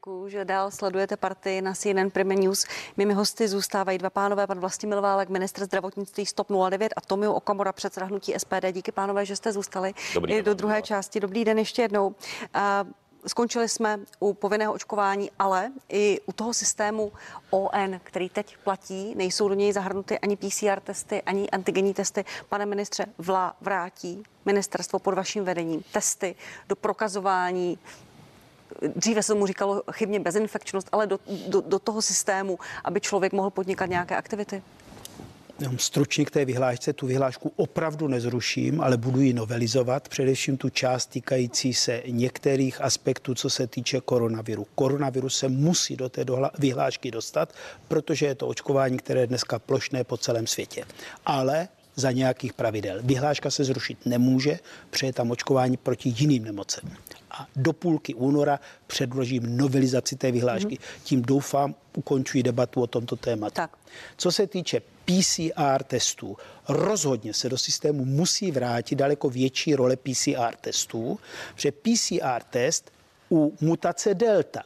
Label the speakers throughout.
Speaker 1: Děkuji, že dál sledujete partii na CNN Prime News. Mými hosty zůstávají dva pánové, pan Vlastimil Válek, ministr zdravotnictví Stop 09 a Tomio Okamora, předseda hnutí SPD. Díky pánové, že jste zůstali Dobrý den, do druhé den. části. Dobrý den ještě jednou. Skončili jsme u povinného očkování, ale i u toho systému ON, který teď platí, nejsou do něj zahrnuty ani PCR testy, ani antigenní testy. Pane ministře, vlá vrátí ministerstvo pod vaším vedením testy do prokazování dříve se tomu říkalo chybně bezinfekčnost, ale do, do, do toho systému, aby člověk mohl podnikat nějaké aktivity?
Speaker 2: Jenom stručně k té vyhlášce. Tu vyhlášku opravdu nezruším, ale budu ji novelizovat, především tu část týkající se některých aspektů, co se týče koronaviru. Koronavirus se musí do té vyhlášky dostat, protože je to očkování, které je dneska plošné po celém světě. Ale za nějakých pravidel. Vyhláška se zrušit nemůže, protože je tam očkování proti jiným nemocem. A do půlky února předložím novelizaci té vyhlášky. Mm-hmm. Tím doufám, ukončuji debatu o tomto tématu. Tak. Co se týče PCR testů, rozhodně se do systému musí vrátit daleko větší role PCR testů, protože PCR test u mutace delta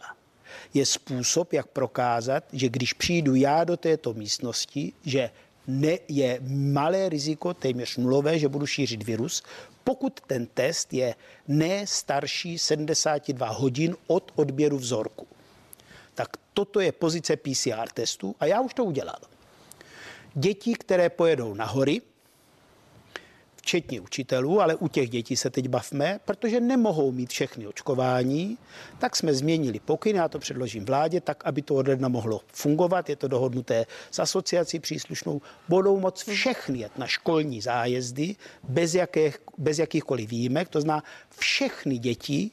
Speaker 2: je způsob, jak prokázat, že když přijdu já do této místnosti, že ne, je malé riziko, téměř nulové, že budu šířit virus, pokud ten test je ne starší 72 hodin od odběru vzorku. Tak toto je pozice PCR testu a já už to udělal. Děti, které pojedou na hory, včetně učitelů, ale u těch dětí se teď bavme, protože nemohou mít všechny očkování, tak jsme změnili pokyn, já to předložím vládě, tak, aby to od ledna mohlo fungovat, je to dohodnuté s asociací příslušnou, budou moc všechny jet na školní zájezdy bez, jakých, bez jakýchkoliv výjimek, to zná všechny děti,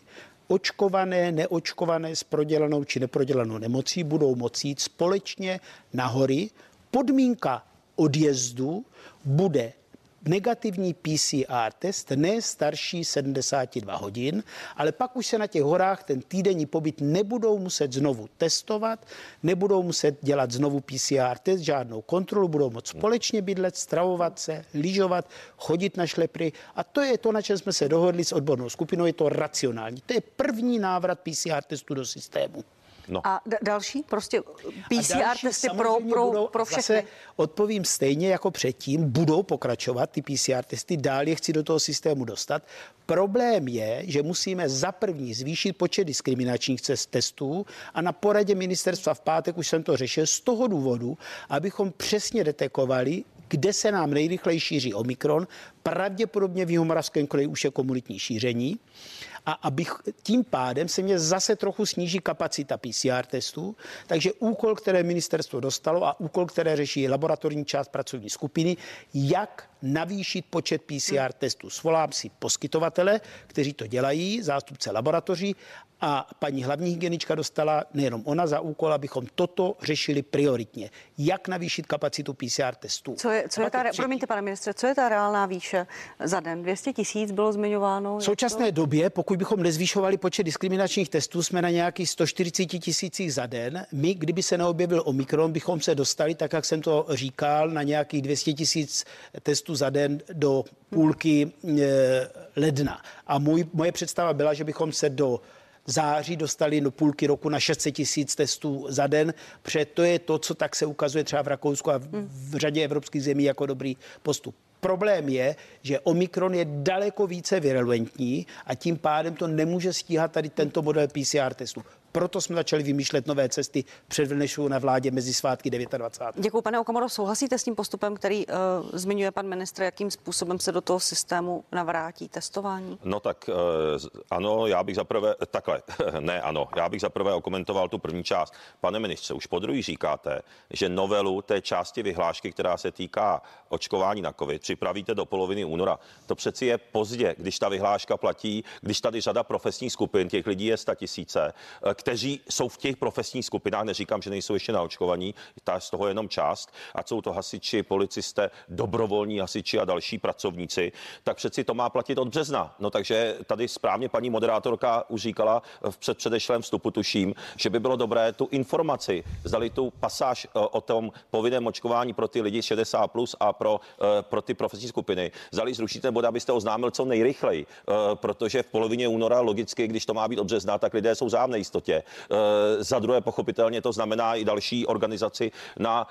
Speaker 2: očkované, neočkované s prodělanou či neprodělanou nemocí budou moci jít společně na hory. Podmínka odjezdu bude negativní PCR test, ne starší 72 hodin, ale pak už se na těch horách ten týdenní pobyt nebudou muset znovu testovat, nebudou muset dělat znovu PCR test, žádnou kontrolu, budou moct společně bydlet, stravovat se, lyžovat, chodit na šlepry a to je to, na čem jsme se dohodli s odbornou skupinou, je to racionální. To je první návrat PCR testu do systému.
Speaker 1: No. A d- další, prostě PCR další testy pro, pro, budou, pro všechny. Zase
Speaker 2: odpovím stejně jako předtím, budou pokračovat ty PCR testy, dál je chci do toho systému dostat. Problém je, že musíme za první zvýšit počet diskriminačních cest testů a na poradě ministerstva v pátek už jsem to řešil z toho důvodu, abychom přesně detekovali, kde se nám nejrychleji šíří Omikron. Pravděpodobně v Jihomoravském kraji už je komunitní šíření a abych tím pádem se mě zase trochu sníží kapacita PCR testů. Takže úkol, které ministerstvo dostalo a úkol, které řeší laboratorní část pracovní skupiny, jak navýšit počet PCR testů. Svolám si poskytovatele, kteří to dělají, zástupce laboratoří a paní hlavní hygienička dostala nejenom ona za úkol, abychom toto řešili prioritně. Jak navýšit kapacitu PCR testů?
Speaker 1: Co je, co je ta, promiňte, pane ministře, co je ta reálná výše za den? 200 tisíc bylo zmiňováno?
Speaker 2: V současné to... době, pokud bychom nezvyšovali počet diskriminačních testů, jsme na nějakých 140 tisících za den. My, kdyby se neobjevil Omikron, bychom se dostali, tak jak jsem to říkal, na nějakých 200 tisíc testů za den do půlky e, ledna. A můj, moje představa byla, že bychom se do září dostali do půlky roku na 600 tisíc testů za den, protože to je to, co tak se ukazuje třeba v Rakousku a v řadě evropských zemí jako dobrý postup. Problém je, že Omikron je daleko více virulentní a tím pádem to nemůže stíhat tady tento model PCR testu. Proto jsme začali vymýšlet nové cesty před Vlnešou na vládě mezi svátky 29.
Speaker 1: Děkuji, pane Okamoro. Souhlasíte s tím postupem, který uh, zmiňuje pan ministr, jakým způsobem se do toho systému navrátí testování?
Speaker 3: No tak uh, ano, já bych zaprvé, takhle, ne ano, já bych zaprvé okomentoval tu první část. Pane ministře, už po druhý říkáte, že novelu té části vyhlášky, která se týká očkování na COVID, připravíte do poloviny února. To přeci je pozdě, když ta vyhláška platí, když tady řada profesních skupin, těch lidí je sta tisíce, kteří jsou v těch profesních skupinách, neříkám, že nejsou ještě naočkovaní, ta z toho jenom část, a jsou to hasiči, policisté, dobrovolní hasiči a další pracovníci, tak přeci to má platit od března. No takže tady správně paní moderátorka už říkala v předpředešlém vstupu, tuším, že by bylo dobré tu informaci, zdali tu pasáž eh, o tom povinném očkování pro ty lidi 60 plus a pro, eh, pro ty profesní skupiny, zdali zrušíte bod, abyste oznámil co nejrychleji, eh, protože v polovině února logicky, když to má být od března, tak lidé jsou zájemné jistotě cestě. Za druhé, pochopitelně to znamená i další organizaci na,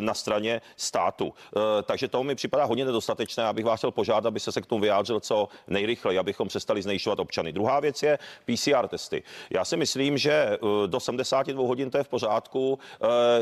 Speaker 3: na straně státu. Takže to mi připadá hodně nedostatečné. Abych vás chtěl požádat, aby se, k tomu vyjádřil co nejrychleji, abychom přestali znejšovat občany. Druhá věc je PCR testy. Já si myslím, že do 72 hodin to je v pořádku,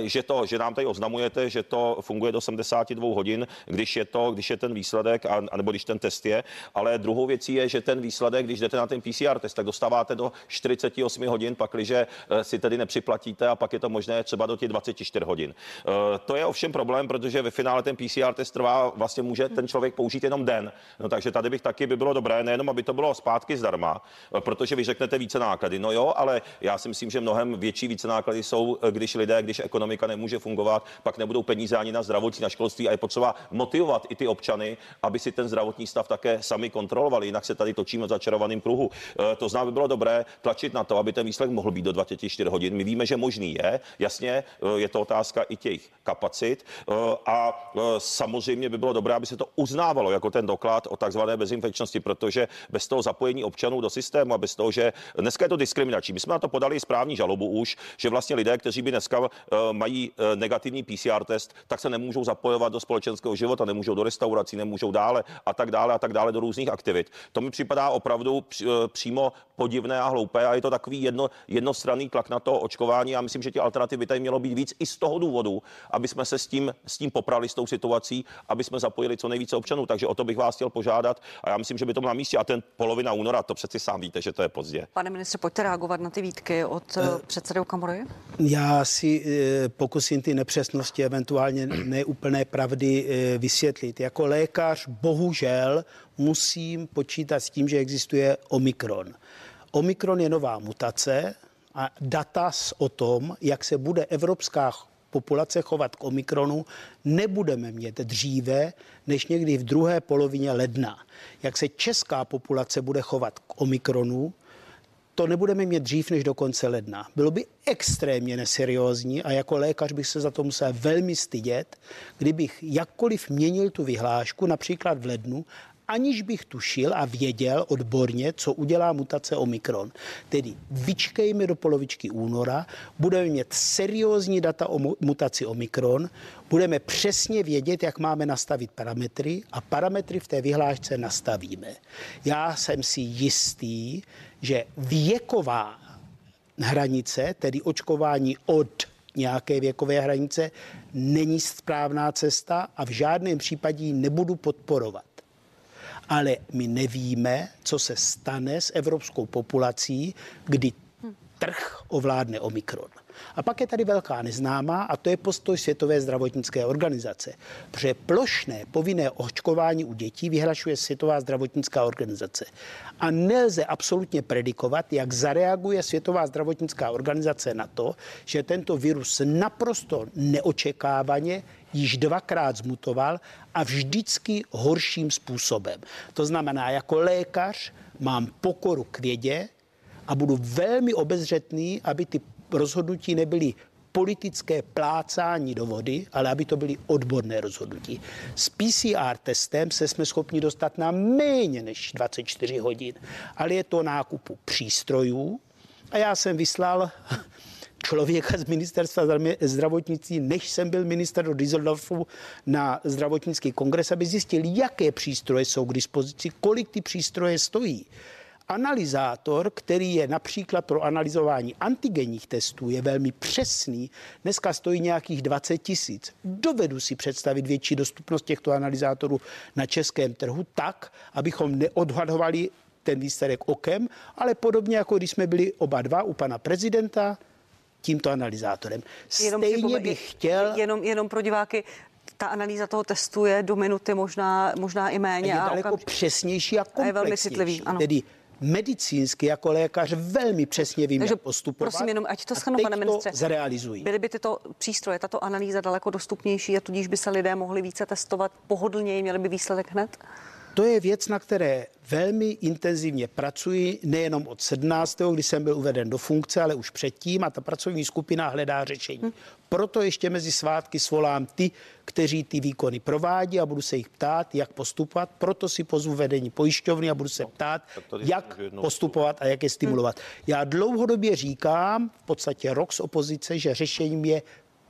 Speaker 3: že, to, že nám tady oznamujete, že to funguje do 72 hodin, když je to, když je ten výsledek, nebo když ten test je. Ale druhou věcí je, že ten výsledek, když jdete na ten PCR test, tak dostáváte do 48 hodin, pakliže eh, si tedy nepřiplatíte a pak je to možné třeba do těch 24 hodin. Eh, to je ovšem problém, protože ve finále ten PCR test trvá, vlastně může ten člověk použít jenom den. No, takže tady bych taky by bylo dobré, nejenom aby to bylo zpátky zdarma, eh, protože vy řeknete více náklady. No jo, ale já si myslím, že mnohem větší více náklady jsou, když lidé, když ekonomika nemůže fungovat, pak nebudou peníze ani na zdravotní, na školství a je potřeba motivovat i ty občany, aby si ten zdravotní stav také sami kontrolovali, jinak se tady točíme v začarovaném kruhu. To znamená, by bylo dobré tlačit na to, aby ten výsledek mohl být do 24 hodin. My víme, že možný je, jasně, eh, je to otázka i těch kapacit eh, a samozřejmě by bylo dobré, aby se to uznávalo jako ten doklad o takzvané bezinfekčnosti, protože bez toho zapojení občanů do systému a bez toho, že dneska je to diskriminační. My jsme na to podali správní žalobu už, že vlastně lidé, kteří by dneska mají negativní PCR test, tak se nemůžou zapojovat do společenského života, nemůžou do restaurací, nemůžou dále a tak dále a tak dále do různých aktivit. To mi připadá opravdu eh, přímo podivné a hloupé a je to takový jedno, jednostranný tlak na to očkování. Já myslím, že ty alternativy tady mělo být víc i z toho důvodu, aby jsme se s tím, s tím poprali, s tou situací, aby jsme zapojili co nejvíce občanů. Takže o to bych vás chtěl požádat a já myslím, že by to bylo na místě. A ten polovina února, to přeci sám víte, že to je pozdě.
Speaker 1: Pane ministře, pojďte reagovat na ty výtky od uh, předsedy Kamory.
Speaker 2: Já si uh, pokusím ty nepřesnosti, eventuálně neúplné pravdy uh, vysvětlit. Jako lékař bohužel musím počítat s tím, že existuje Omikron. Omikron je nová mutace a data o tom, jak se bude evropská populace chovat k Omikronu, nebudeme mít dříve než někdy v druhé polovině ledna. Jak se česká populace bude chovat k Omikronu, to nebudeme mít dřív než do konce ledna. Bylo by extrémně neseriózní a jako lékař bych se za to musel velmi stydět, kdybych jakkoliv měnil tu vyhlášku, například v lednu, aniž bych tušil a věděl odborně, co udělá mutace Omikron. Tedy vyčkejme do polovičky února, budeme mít seriózní data o mutaci Omikron, budeme přesně vědět, jak máme nastavit parametry a parametry v té vyhlášce nastavíme. Já jsem si jistý, že věková hranice, tedy očkování od nějaké věkové hranice, není správná cesta a v žádném případě ji nebudu podporovat ale my nevíme, co se stane s evropskou populací, kdy trh ovládne Omikron. A pak je tady velká neznámá a to je postoj Světové zdravotnické organizace. Protože plošné povinné očkování u dětí vyhlašuje Světová zdravotnická organizace. A nelze absolutně predikovat, jak zareaguje Světová zdravotnická organizace na to, že tento virus naprosto neočekávaně již dvakrát zmutoval a vždycky horším způsobem. To znamená, jako lékař mám pokoru k vědě a budu velmi obezřetný, aby ty rozhodnutí nebyly politické plácání do vody, ale aby to byly odborné rozhodnutí. S PCR testem se jsme schopni dostat na méně než 24 hodin, ale je to nákupu přístrojů. A já jsem vyslal člověka z ministerstva zdravotnictví, než jsem byl minister do Düsseldorfu na zdravotnický kongres, aby zjistil, jaké přístroje jsou k dispozici, kolik ty přístroje stojí. Analyzátor, který je například pro analyzování antigenních testů, je velmi přesný. Dneska stojí nějakých 20 tisíc. Dovedu si představit větší dostupnost těchto analyzátorů na českém trhu tak, abychom neodhadovali ten výsledek okem, ale podobně jako když jsme byli oba dva u pana prezidenta, tímto analyzátorem. Stejně jenom, bych chtěl...
Speaker 1: Jenom, jenom pro diváky, ta analýza toho testu je do minuty, možná, možná i méně.
Speaker 2: Je daleko okamž... přesnější a komplexnější. A je velmi citlivý, ano. Tedy medicínsky jako lékař velmi přesně vím, Takže jak postupovat.
Speaker 1: Prosím jenom, ať to schnu, pane ministře.
Speaker 2: zrealizují.
Speaker 1: Byly by tyto přístroje, tato analýza daleko dostupnější a tudíž by se lidé mohli více testovat pohodlněji, měli by výsledek hned?
Speaker 2: To je věc, na které velmi intenzivně pracuji, nejenom od 17., kdy jsem byl uveden do funkce, ale už předtím a ta pracovní skupina hledá řešení. Proto ještě mezi svátky svolám ty, kteří ty výkony provádí a budu se jich ptát, jak postupovat. Proto si pozvu vedení pojišťovny a budu se ptát, jak postupovat a jak je stimulovat. Já dlouhodobě říkám, v podstatě rok z opozice, že řešením je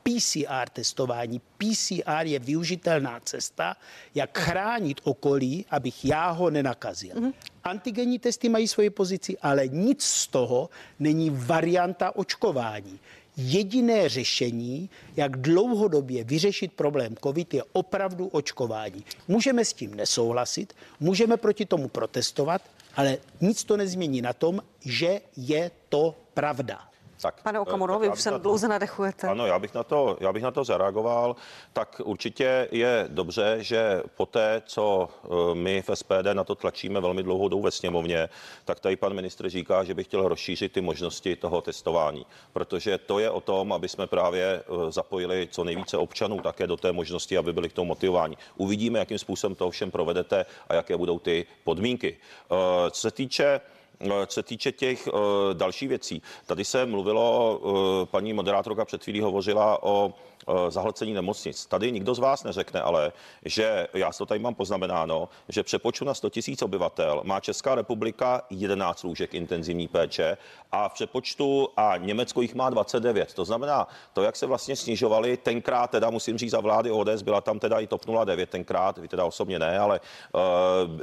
Speaker 2: PCR testování. PCR je využitelná cesta, jak chránit okolí, abych já ho nenakazil. Mm-hmm. Antigenní testy mají svoji pozici, ale nic z toho není varianta očkování. Jediné řešení, jak dlouhodobě vyřešit problém COVID, je opravdu očkování. Můžeme s tím nesouhlasit, můžeme proti tomu protestovat, ale nic to nezmění na tom, že je to pravda.
Speaker 1: Tak, Pane Okamuro, vy už se dlouze nadechujete.
Speaker 3: Ano, já bych, na to, já bych na to zareagoval. Tak určitě je dobře, že po té, co eh, my v SPD na to tlačíme velmi dlouhou dobu ve sněmovně, tak tady pan ministr říká, že by chtěl rozšířit ty možnosti toho testování. Protože to je o tom, aby jsme právě eh, zapojili co nejvíce občanů také do té možnosti, aby byli k tomu motivováni. Uvidíme, jakým způsobem to všem provedete a jaké budou ty podmínky. Eh, co se týče co se týče těch uh, dalších věcí, tady se mluvilo, uh, paní moderátorka před chvílí hovořila o Eh, zahlcení nemocnic. Tady nikdo z vás neřekne ale, že já to tady mám poznamenáno, že přepočtu na 100 000 obyvatel má Česká republika 11 lůžek intenzivní péče a v přepočtu a Německo jich má 29. To znamená, to, jak se vlastně snižovali, tenkrát teda musím říct za vlády ODS, byla tam teda i TOP 09 tenkrát, vy teda osobně ne, ale uh,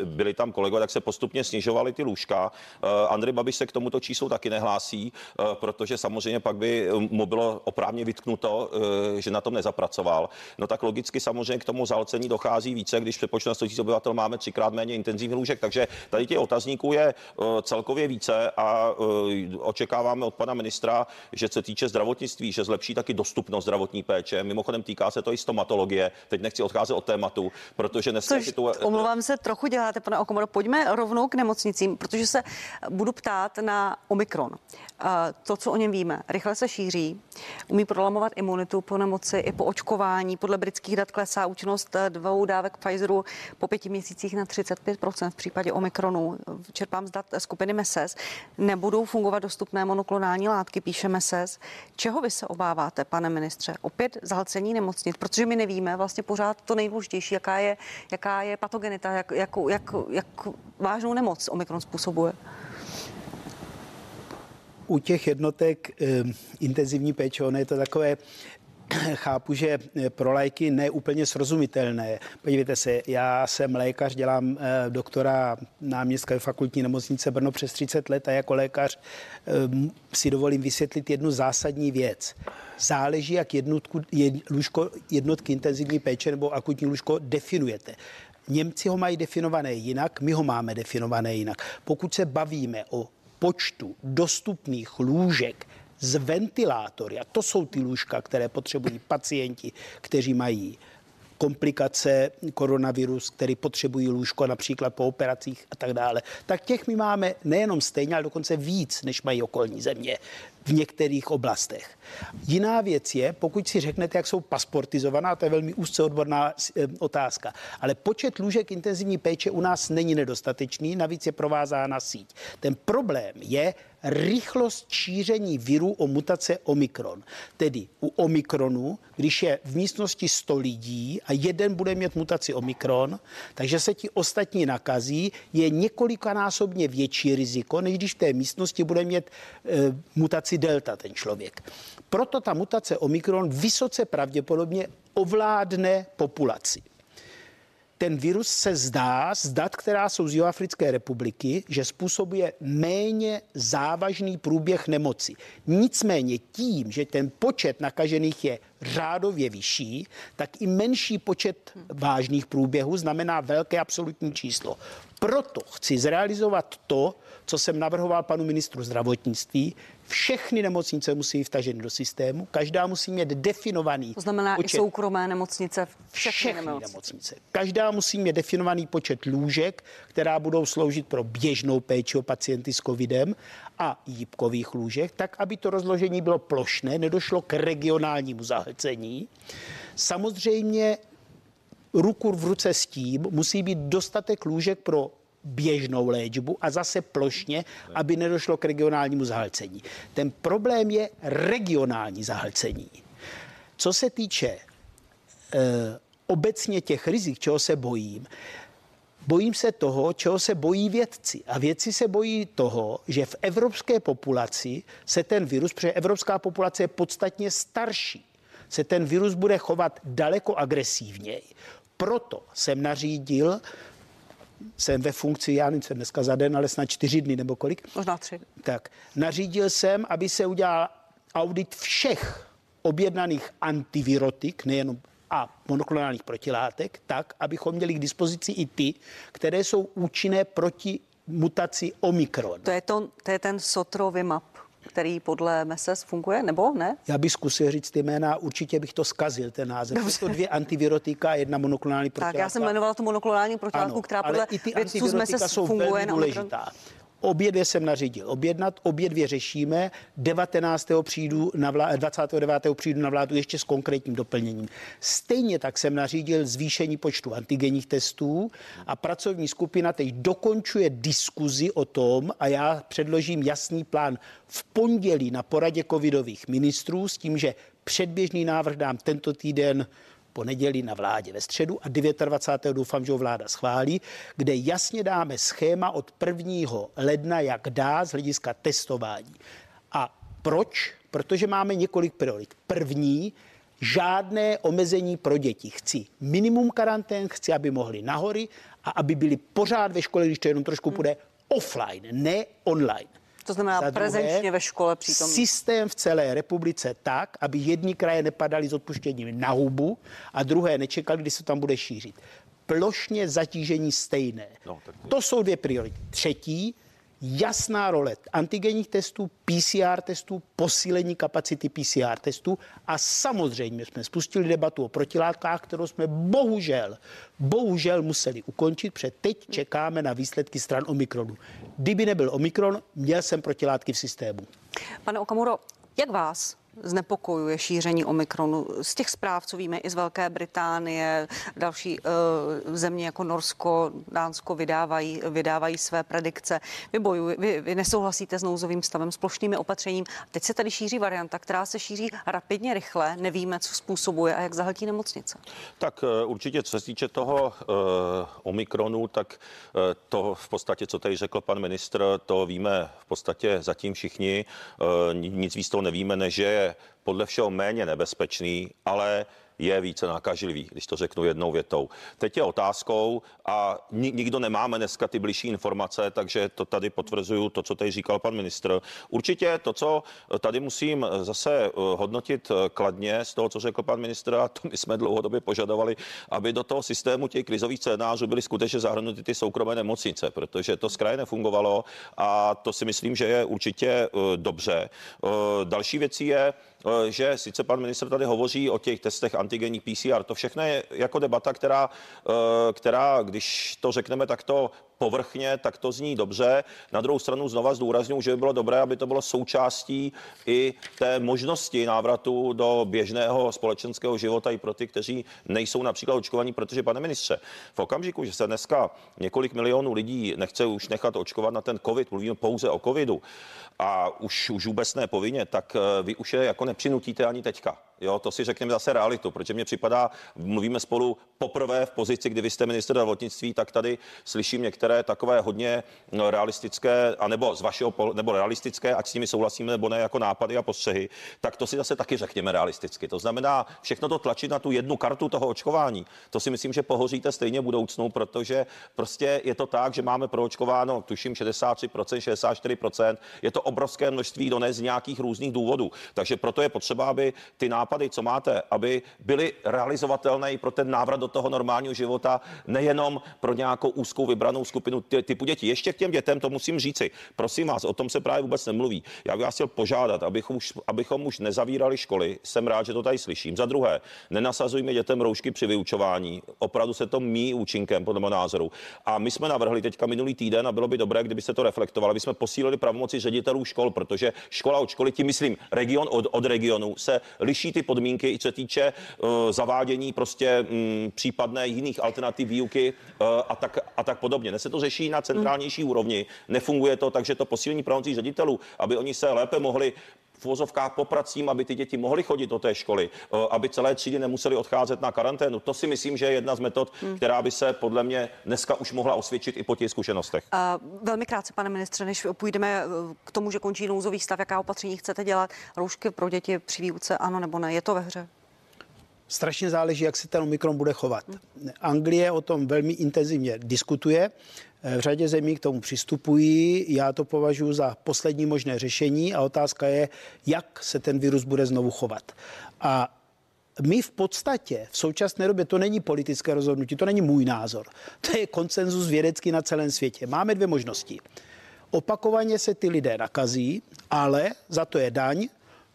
Speaker 3: byli tam kolegové, tak se postupně snižovali ty lůžka. Uh, Andrej Babiš se k tomuto číslu taky nehlásí, uh, protože samozřejmě pak by mu bylo oprávně vytknuto, uh, že na tom nezapracoval, no tak logicky samozřejmě k tomu zalcení dochází více, když přepočtu na 100 000 obyvatel máme třikrát méně intenzivních lůžek. Takže tady těch otazníků je uh, celkově více a uh, očekáváme od pana ministra, že se týče zdravotnictví, že zlepší taky dostupnost zdravotní péče. Mimochodem týká se to i stomatologie. Teď nechci odcházet od tématu, protože dneska
Speaker 1: Což, tu... Omlouvám se, trochu děláte, pane Okomoro. Pojďme rovnou k nemocnicím, protože se budu ptát na Omikron. Uh, to, co o něm víme, rychle se šíří, umí prolamovat imunitu po nemoci nemoci i po očkování. Podle britských dat klesá účinnost dvou dávek Pfizeru po pěti měsících na 35% v případě Omikronu. Čerpám z dat skupiny MESES. Nebudou fungovat dostupné monoklonální látky, píše MESES. Čeho vy se obáváte, pane ministře? Opět zahlcení nemocnic, protože my nevíme vlastně pořád to nejdůležitější, jaká je, jaká je patogenita, jak, jak, jak, jak vážnou nemoc Omikron způsobuje
Speaker 2: u těch jednotek e, intenzivní péče, ono je to takové chápu, že eh, pro lajky neúplně srozumitelné. Podívejte se, já jsem lékař, dělám eh, doktora náměstka fakultní nemocnice Brno přes 30 let a jako lékař eh, si dovolím vysvětlit jednu zásadní věc. Záleží, jak jednotku, jed, lůžko, jednotky intenzivní péče nebo akutní lůžko definujete. Němci ho mají definované jinak, my ho máme definované jinak. Pokud se bavíme o počtu dostupných lůžek z ventilátory. A to jsou ty lůžka, které potřebují pacienti, kteří mají komplikace koronavirus, který potřebují lůžko například po operacích a tak dále, tak těch my máme nejenom stejně, ale dokonce víc, než mají okolní země v některých oblastech. Jiná věc je, pokud si řeknete, jak jsou pasportizovaná, to je velmi úzce odborná eh, otázka, ale počet lůžek intenzivní péče u nás není nedostatečný, navíc je provázána síť. Ten problém je rychlost šíření viru o mutace Omikron. Tedy u Omikronu, když je v místnosti 100 lidí a jeden bude mít mutaci Omikron, takže se ti ostatní nakazí, je několikanásobně větší riziko, než když v té místnosti bude mít e, mutaci mutaci delta ten člověk. Proto ta mutace Omikron vysoce pravděpodobně ovládne populaci. Ten virus se zdá z dat, která jsou z Jihoafrické republiky, že způsobuje méně závažný průběh nemoci. Nicméně tím, že ten počet nakažených je řádově vyšší, tak i menší počet vážných průběhů znamená velké absolutní číslo. Proto chci zrealizovat to, co jsem navrhoval panu ministru zdravotnictví, všechny nemocnice musí být vtaženy do systému, každá musí mít definovaný
Speaker 1: To znamená počet, i soukromé nemocnice, všechny, všechny
Speaker 2: nemocnice. nemocnice. Každá musí mít definovaný počet lůžek, která budou sloužit pro běžnou péči o pacienty s covidem a jípkových lůžek, tak aby to rozložení bylo plošné, nedošlo k regionálnímu zahlcení. Samozřejmě ruku v ruce s tím musí být dostatek lůžek pro běžnou léčbu a zase plošně, aby nedošlo k regionálnímu zahlcení. Ten problém je regionální zahlcení. Co se týče e, obecně těch rizik, čeho se bojím, Bojím se toho, čeho se bojí vědci. A vědci se bojí toho, že v evropské populaci se ten virus, protože evropská populace je podstatně starší, se ten virus bude chovat daleko agresivněji. Proto jsem nařídil, jsem ve funkci, já nevím, dneska za den, ale snad čtyři dny nebo kolik.
Speaker 1: Možná tři.
Speaker 2: Tak, nařídil jsem, aby se udělal audit všech objednaných antivirotik, nejenom a monoklonálních protilátek, tak, abychom měli k dispozici i ty, které jsou účinné proti mutaci Omikron.
Speaker 1: To je, to, to je ten Sotrovimab který podle MESES funguje, nebo ne?
Speaker 2: Já bych zkusil říct ty jména, určitě bych to zkazil, ten název. Dobře. To dvě antivirotika, jedna monoklonální protilátka.
Speaker 1: Tak já jsem jmenovala tu monoklonální protilátku, která podle
Speaker 2: i ty vědců z MESES jsou funguje velmi důležitá. Obě dvě jsem nařídil objednat, obě dvě řešíme. 19. přijdu na vlá, 29. přijdu na vládu ještě s konkrétním doplněním. Stejně tak jsem nařídil zvýšení počtu antigenních testů a pracovní skupina teď dokončuje diskuzi o tom a já předložím jasný plán v pondělí na poradě covidových ministrů s tím, že předběžný návrh dám tento týden pondělí na vládě ve středu a 29. doufám, že ho vláda schválí, kde jasně dáme schéma od 1. ledna, jak dá z hlediska testování. A proč? Protože máme několik priorit. První, žádné omezení pro děti. Chci minimum karantén, chci, aby mohli nahory a aby byli pořád ve škole, když to jenom trošku půjde offline, ne online.
Speaker 1: To znamená Za prezenčně druhé, ve škole přítomný.
Speaker 2: Systém v celé republice tak, aby jedni kraje nepadaly s odpuštěním na hubu a druhé nečekali, kdy se tam bude šířit. Plošně zatížení stejné. No, tak... To jsou dvě priority. Třetí, jasná role antigenních testů, PCR testů, posílení kapacity PCR testů a samozřejmě jsme spustili debatu o protilátkách, kterou jsme bohužel, bohužel museli ukončit, protože teď čekáme na výsledky stran Omikronu. Kdyby nebyl Omikron, měl jsem protilátky v systému.
Speaker 1: Pane Okamuro, jak vás znepokojuje šíření Omikronu. Z těch zpráv, co víme, i z Velké Británie, další uh, země jako Norsko, Dánsko vydávají, vydávají své predikce. Vy, bojuj, vy, vy nesouhlasíte s nouzovým stavem, s plošnými opatřením. Teď se tady šíří varianta, která se šíří rapidně, rychle. Nevíme, co způsobuje a jak zahltí nemocnice.
Speaker 3: Tak uh, určitě, co se týče toho uh, Omikronu, tak uh, to v podstatě, co tady řekl pan ministr, to víme v podstatě zatím všichni. Uh, nic víc toho nevíme, než podle všeho méně nebezpečný, ale je více nakažlivý, když to řeknu jednou větou. Teď je otázkou a nikdo nemáme dneska ty blížší informace, takže to tady potvrzuju to, co tady říkal pan ministr. Určitě to, co tady musím zase eh, hodnotit eh, kladně z toho, co řekl pan ministr, a to my jsme dlouhodobě požadovali, aby do toho systému těch krizových scénářů byly skutečně zahrnuty ty soukromé nemocnice, protože to z kraje nefungovalo a to si myslím, že je určitě eh, dobře. Další věcí je, Eh, že sice pan ministr tady hovoří o těch testech antigenních PCR, to všechno je jako debata, která, eh, která když to řekneme takto povrchně, tak to zní dobře. Na druhou stranu znova zdůraznuju, že by bylo dobré, aby to bylo součástí i té možnosti návratu do běžného společenského života i pro ty, kteří nejsou například očkovaní, protože pane ministře, v okamžiku, že se dneska několik milionů lidí nechce už nechat očkovat na ten COVID, mluvíme pouze o COVIdu, a už, už vůbec ne povinně, tak eh, vy už je jako nepřinutíte ani teďka. Jo, to si řekněme zase realitu, protože mně připadá, mluvíme spolu poprvé v pozici, kdy vy jste minister zdravotnictví, tak tady slyším některé takové hodně no, realistické, anebo z vašeho nebo realistické, ať s nimi souhlasíme nebo ne, jako nápady a postřehy, tak to si zase taky řekněme realisticky. To znamená všechno to tlačit na tu jednu kartu toho očkování. To si myslím, že pohoříte stejně budoucnu, protože prostě je to tak, že máme proočkováno, tuším 63%, 64%, je to obrovské množství, do z nějakých různých důvodů. Takže proto je potřeba, aby ty nápady, co máte, aby byly realizovatelné i pro ten návrat do toho normálního života, nejenom pro nějakou úzkou vybranou skupinu skupinu typu dětí. Ještě k těm dětem to musím říci. Prosím vás, o tom se právě vůbec nemluví. Já bych vás chtěl požádat, abychom už, abychom už nezavírali školy. Jsem rád, že to tady slyším. Za druhé, nenasazujme dětem roušky při vyučování. Opravdu se to mí účinkem, podle mého názoru. A my jsme navrhli teďka minulý týden a bylo by dobré, kdyby se to reflektovalo, aby jsme posílili pravomoci ředitelů škol, protože škola od školy, tím myslím region od, od regionu, se liší ty podmínky, i co týče uh, zavádění prostě um, případné jiných alternativ výuky uh, a, tak, a tak podobně. Ne se to řeší na centrálnější mm. úrovni, nefunguje to, takže to posílení pravomocí ředitelů, aby oni se lépe mohli v vozovkách popracím, aby ty děti mohly chodit do té školy, eh, aby celé třídy nemuseli odcházet na karanténu. To si myslím, že je jedna z metod, hmm. která by se podle mě dneska už mohla osvědčit i po těch zkušenostech.
Speaker 1: Uh, velmi krátce, pane ministře, než půjdeme eh, k tomu, že končí nouzový stav, jaká opatření chcete dělat? Roušky pro děti při výuce, ano nebo ne? Je to ve hře?
Speaker 2: Strašně záleží, jak se ten omikron bude chovat. Anglie o tom velmi intenzivně diskutuje. V řadě zemí k tomu přistupují. Já to považuji za poslední možné řešení a otázka je, jak se ten virus bude znovu chovat. A my v podstatě v současné době to není politické rozhodnutí, to není můj názor. To je konsenzus vědecký na celém světě. Máme dvě možnosti. Opakovaně se ty lidé nakazí, ale za to je daň,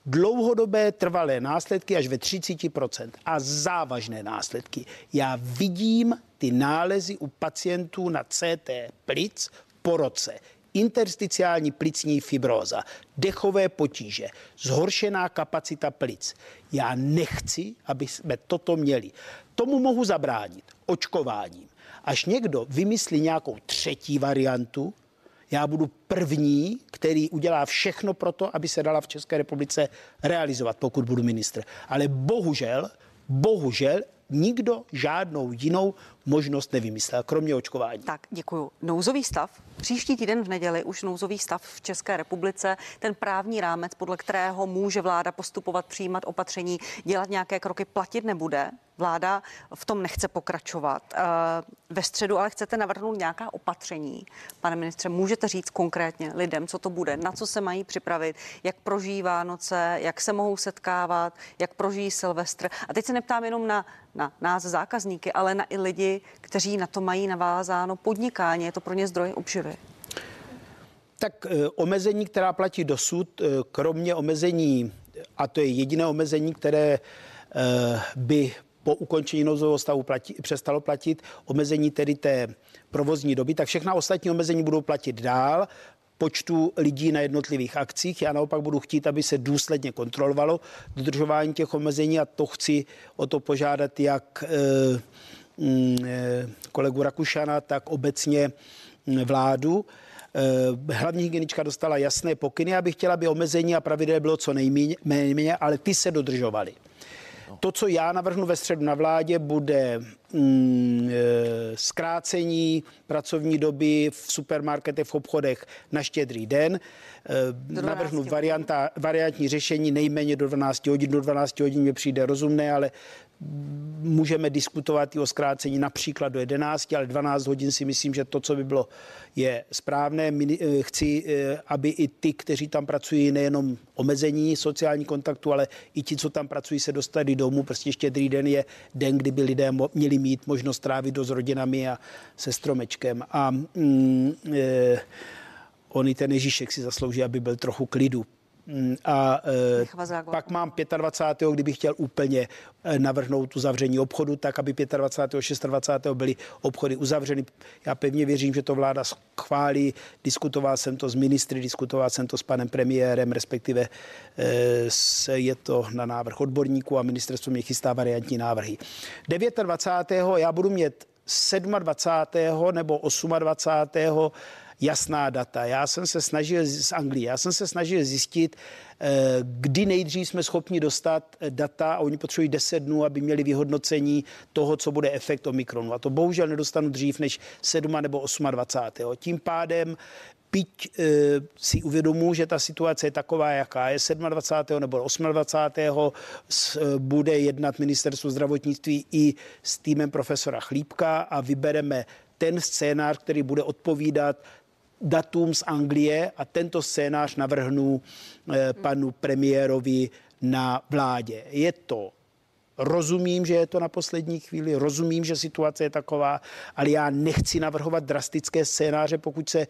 Speaker 2: dlouhodobé trvalé následky až ve 30% a závažné následky. Já vidím ty nálezy u pacientů na CT plic po roce. Intersticiální plicní fibróza, dechové potíže, zhoršená kapacita plic. Já nechci, aby jsme toto měli. Tomu mohu zabránit očkováním. Až někdo vymyslí nějakou třetí variantu, já budu první, který udělá všechno pro to, aby se dala v České republice realizovat, pokud budu ministr. Ale bohužel, bohužel nikdo žádnou jinou možnost nevymyslel, kromě očkování.
Speaker 1: Tak, děkuji. Nouzový stav. Příští týden v neděli už nouzový stav v České republice, ten právní rámec, podle kterého může vláda postupovat, přijímat opatření, dělat nějaké kroky, platit nebude. Vláda v tom nechce pokračovat. Eh, ve středu ale chcete navrhnout nějaká opatření. Pane ministře, můžete říct konkrétně lidem, co to bude, na co se mají připravit, jak prožijí Vánoce, jak se mohou setkávat, jak prožijí Silvestr. A teď se neptám jenom na, na nás zákazníky, ale na i lidi, kteří na to mají navázáno podnikání. Je to pro ně zdroj obživy.
Speaker 2: Tak e, omezení, která platí dosud, e, kromě omezení, a to je jediné omezení, které e, by po ukončení nouzového stavu platí, přestalo platit, omezení tedy té provozní doby, tak všechna ostatní omezení budou platit dál počtu lidí na jednotlivých akcích. Já naopak budu chtít, aby se důsledně kontrolovalo dodržování těch omezení a to chci o to požádat jak mm, kolegu Rakušana, tak obecně mm, vládu. Hlavní hygienička dostala jasné pokyny, aby chtěla, aby omezení a pravidel bylo co nejméně, ale ty se dodržovaly. To, co já navrhnu ve středu na vládě, bude mm, e, zkrácení pracovní doby v supermarketech, v obchodech na štědrý den. Navrhnu varianta, variantní řešení nejméně do 12 hodin. Do 12 hodin mi přijde rozumné, ale můžeme diskutovat i o zkrácení například do 11, ale 12 hodin si myslím, že to, co by bylo, je správné. Eh, chci, eh, aby i ty, kteří tam pracují, nejenom omezení sociální kontaktu, ale i ti, co tam pracují, se dostali domů. Prostě štědrý den je den, kdyby lidé měli mít možnost trávit do s rodinami a se stromečkem. A mm, e, on i ten Ježíšek si zaslouží, aby byl trochu klidu. Mm, a e, pak mám 25. kdybych chtěl úplně e, navrhnout uzavření obchodu, tak aby 25. 26. byly obchody uzavřeny. Já pevně věřím, že to vláda schválí. Diskutoval jsem to s ministry, diskutoval jsem to s panem premiérem, respektive e, je to na návrh odborníků a ministerstvo mě chystá variantní návrhy. 29. já budu mít 27. nebo 28 jasná data. Já jsem se snažil z Anglie, já jsem se snažil zjistit, eh, kdy nejdřív jsme schopni dostat eh, data a oni potřebují 10 dnů, aby měli vyhodnocení toho, co bude efekt Omikronu. A to bohužel nedostanu dřív než 7 nebo 28. Tím pádem Piť e, si uvědomuji, že ta situace je taková, jaká je 27. nebo 28. S, e, bude jednat ministerstvo zdravotnictví i s týmem profesora Chlípka a vybereme ten scénář, který bude odpovídat datum z Anglie a tento scénář navrhnu eh, panu premiérovi na vládě. Je to Rozumím, že je to na poslední chvíli, rozumím, že situace je taková, ale já nechci navrhovat drastické scénáře, pokud se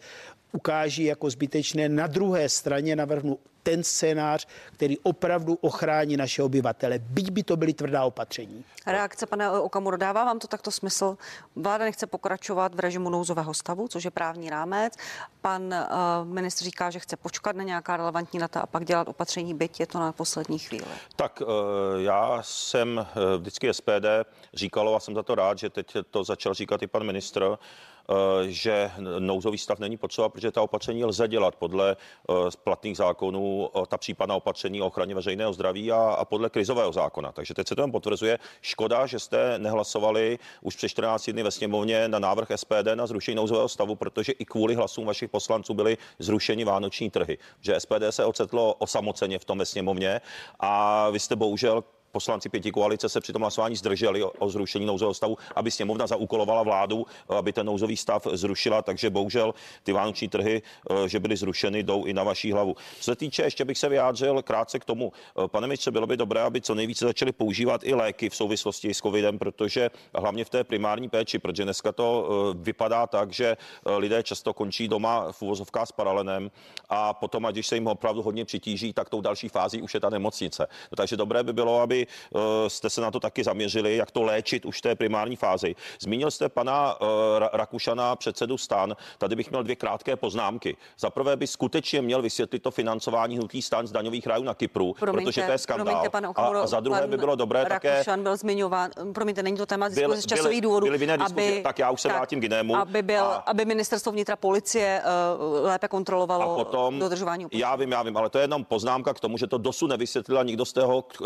Speaker 2: ukáží jako zbytečné. Na druhé straně navrhnu ten scénář, který opravdu ochrání naše obyvatele, byť by to byly tvrdá opatření.
Speaker 1: Reakce pane Okamuro, dává vám to takto smysl? Vláda nechce pokračovat v režimu nouzového stavu, což je právní rámec. Pan uh, ministr říká, že chce počkat na nějaká relevantní data a pak dělat opatření, byť je to na poslední chvíli.
Speaker 3: Tak uh, já jsem uh, vždycky SPD říkalo a jsem za to rád, že teď to začal říkat i pan ministr, Eh, že nouzový stav není potřeba, protože ta opatření lze dělat podle eh, platných zákonů, ta případná opatření o ochraně veřejného zdraví a, a podle krizového zákona. Takže teď se to jen potvrzuje. Škoda, že jste nehlasovali už před 14 dny ve sněmovně na návrh SPD na zrušení nouzového stavu, protože i kvůli hlasům vašich poslanců byly zrušeni vánoční trhy. Že SPD se ocetlo osamoceně v tom ve sněmovně a vy jste bohužel poslanci pěti koalice se při tom hlasování zdrželi o, zrušení nouzového stavu, aby sněmovna zaúkolovala vládu, aby ten nouzový stav zrušila, takže bohužel ty vánoční trhy, eh, že byly zrušeny, jdou i na vaší hlavu. Co se týče, ještě bych se vyjádřil krátce k tomu, eh, pane ministře, bylo by dobré, aby co nejvíce začali používat i léky v souvislosti s covidem, protože hlavně v té primární péči, protože dneska to eh, vypadá tak, že lidé často končí doma v uvozovkách s paralenem a potom, ať když se jim opravdu hodně přitíží, tak tou další fází už je ta nemocnice. No, takže dobré by bylo, aby Eh, jste se na to taky zaměřili, jak to léčit už v té primární fázi. Zmínil jste pana eh, Rakušana, předsedu stan. Tady bych měl dvě krátké poznámky. Za prvé by skutečně měl vysvětlit to financování hnutí stan z daňových rájů na Kypru, promiňte, protože to je skandál. Promiňte, pane
Speaker 1: Okamuro,
Speaker 3: a, a za druhé by bylo dobré
Speaker 1: Rakušan také...
Speaker 3: Rakušan
Speaker 1: byl zmiňován, promiňte, není to téma diskuze z časových důvodů.
Speaker 3: V jiné diskuzi, tak já už se tak, vrátím k jinému.
Speaker 1: Aby, byl, a... aby ministerstvo vnitra policie uh, lépe kontrolovalo a potom, dodržování
Speaker 3: opatření. Já vím, já vím, ale to je jenom poznámka k tomu, že to dosud nevysvětlila, nikdo z toho k,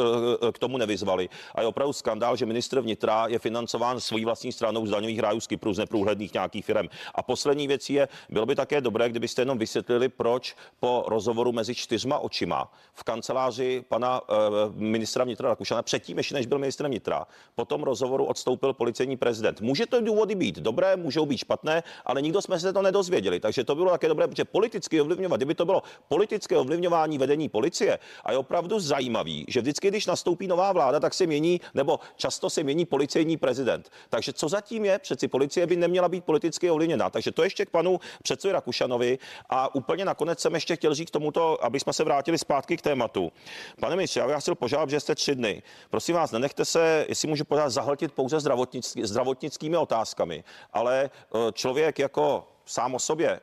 Speaker 3: k tomu nevyzvali. A je opravdu skandál, že ministr vnitra je financován svojí vlastní stranou z daňových rájů z Kypru, z neprůhledných nějakých firm. A poslední věc je, bylo by také dobré, kdybyste jenom vysvětlili, proč po rozhovoru mezi čtyřma očima v kanceláři pana uh, ministra vnitra Rakušana, předtím, ještě než byl ministrem vnitra, po tom rozhovoru odstoupil policejní prezident. Může to důvody být dobré, můžou být špatné, ale nikdo jsme se to nedozvěděli. Takže to bylo také dobré, protože politicky ovlivňovat, kdyby to bylo politické ovlivňování vedení policie, a je opravdu zajímavý, že vždycky, když nastoupí nová vláda, tak se mění nebo často se mění policejní prezident. Takže co zatím je? Přeci policie by neměla být politicky ovlivněná. Takže to ještě k panu předsedovi Rakušanovi. A úplně nakonec jsem ještě chtěl říct k tomuto, aby jsme se vrátili zpátky k tématu. Pane ministře, já bych chtěl požádat, že jste tři dny. Prosím vás, nenechte se, jestli můžu podat, zahltit pouze zdravotnický, zdravotnickými otázkami, ale eh, člověk jako sám o sobě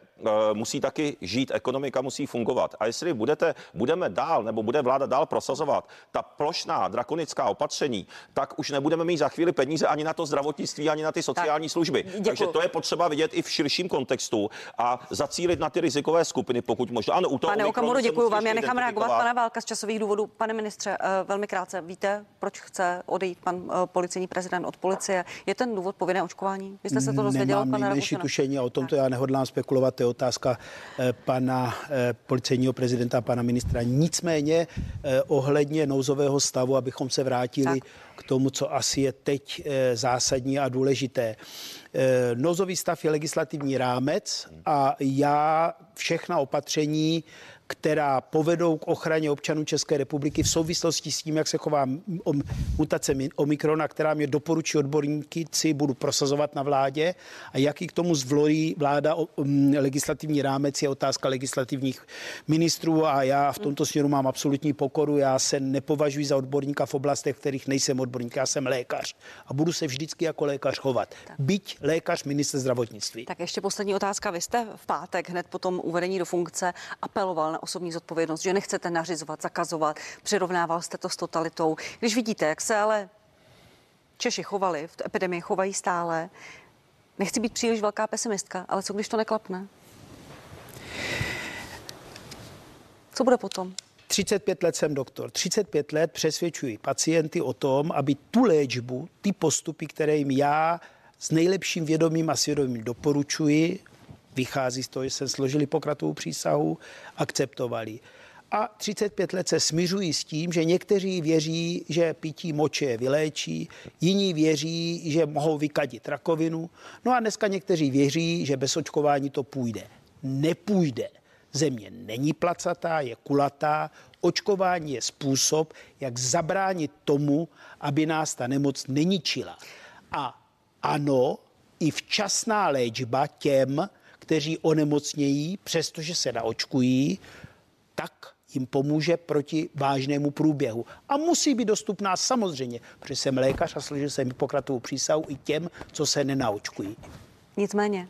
Speaker 3: musí taky žít, ekonomika musí fungovat. A jestli budete, budeme dál, nebo bude vláda dál prosazovat ta plošná drakonická opatření, tak už nebudeme mít za chvíli peníze ani na to zdravotnictví, ani na ty sociální tak, služby. Děkuji. Takže to je potřeba vidět i v širším kontextu a zacílit na ty rizikové skupiny, pokud možno. Ano, u toho
Speaker 1: Pane Okamuru, děkuji vám. Já nechám reagovat pana Válka z časových důvodů. Pane ministře, eh, velmi krátce, víte, proč chce odejít pan eh, policejní prezident od policie? Je ten důvod povinné očkování? Vy jste se to dozvěděl,
Speaker 2: pane nejmenší tušení o tomto já nehodlám spekulovat otázka eh, pana eh, policejního prezidenta, pana ministra. Nicméně eh, ohledně nouzového stavu, abychom se vrátili tak. k tomu, co asi je teď zásadní a důležité. Nouzový stav je legislativní rámec a já všechna opatření která povedou k ochraně občanů České republiky v souvislosti s tím, jak se chová mutace Omikrona, která mě doporučí odborníci, budu prosazovat na vládě a jaký k tomu zvolí vláda legislativní rámec je otázka legislativních ministrů a já v tomto směru mám absolutní pokoru. Já se nepovažuji za odborníka v oblastech, v kterých nejsem odborník, já jsem lékař a budu se vždycky jako lékař chovat. Byť lékař minister zdravotnictví.
Speaker 1: Tak ještě poslední otázka. Vy jste v pátek hned po tom uvedení do funkce apeloval na osobní zodpovědnost, že nechcete nařizovat, zakazovat, přirovnával jste to s totalitou. Když vidíte, jak se ale Češi chovali, v epidemii chovají stále, nechci být příliš velká pesimistka, ale co když to neklapne? Co bude potom?
Speaker 2: 35 let jsem doktor. 35 let přesvědčuji pacienty o tom, aby tu léčbu, ty postupy, které jim já s nejlepším vědomím a svědomím doporučuji, vychází z toho, že se složili pokratovou přísahu, akceptovali. A 35 let se smířují s tím, že někteří věří, že pití moče je vyléčí, jiní věří, že mohou vykadit rakovinu. No a dneska někteří věří, že bez očkování to půjde. Nepůjde. Země není placatá, je kulatá. Očkování je způsob, jak zabránit tomu, aby nás ta nemoc neničila. A ano, i včasná léčba těm, kteří onemocnějí, přestože se naočkují, tak jim pomůže proti vážnému průběhu. A musí být dostupná samozřejmě, protože jsem lékař a složil jsem Hippokratovou přísahu i těm, co se nenaočkují.
Speaker 1: Nicméně,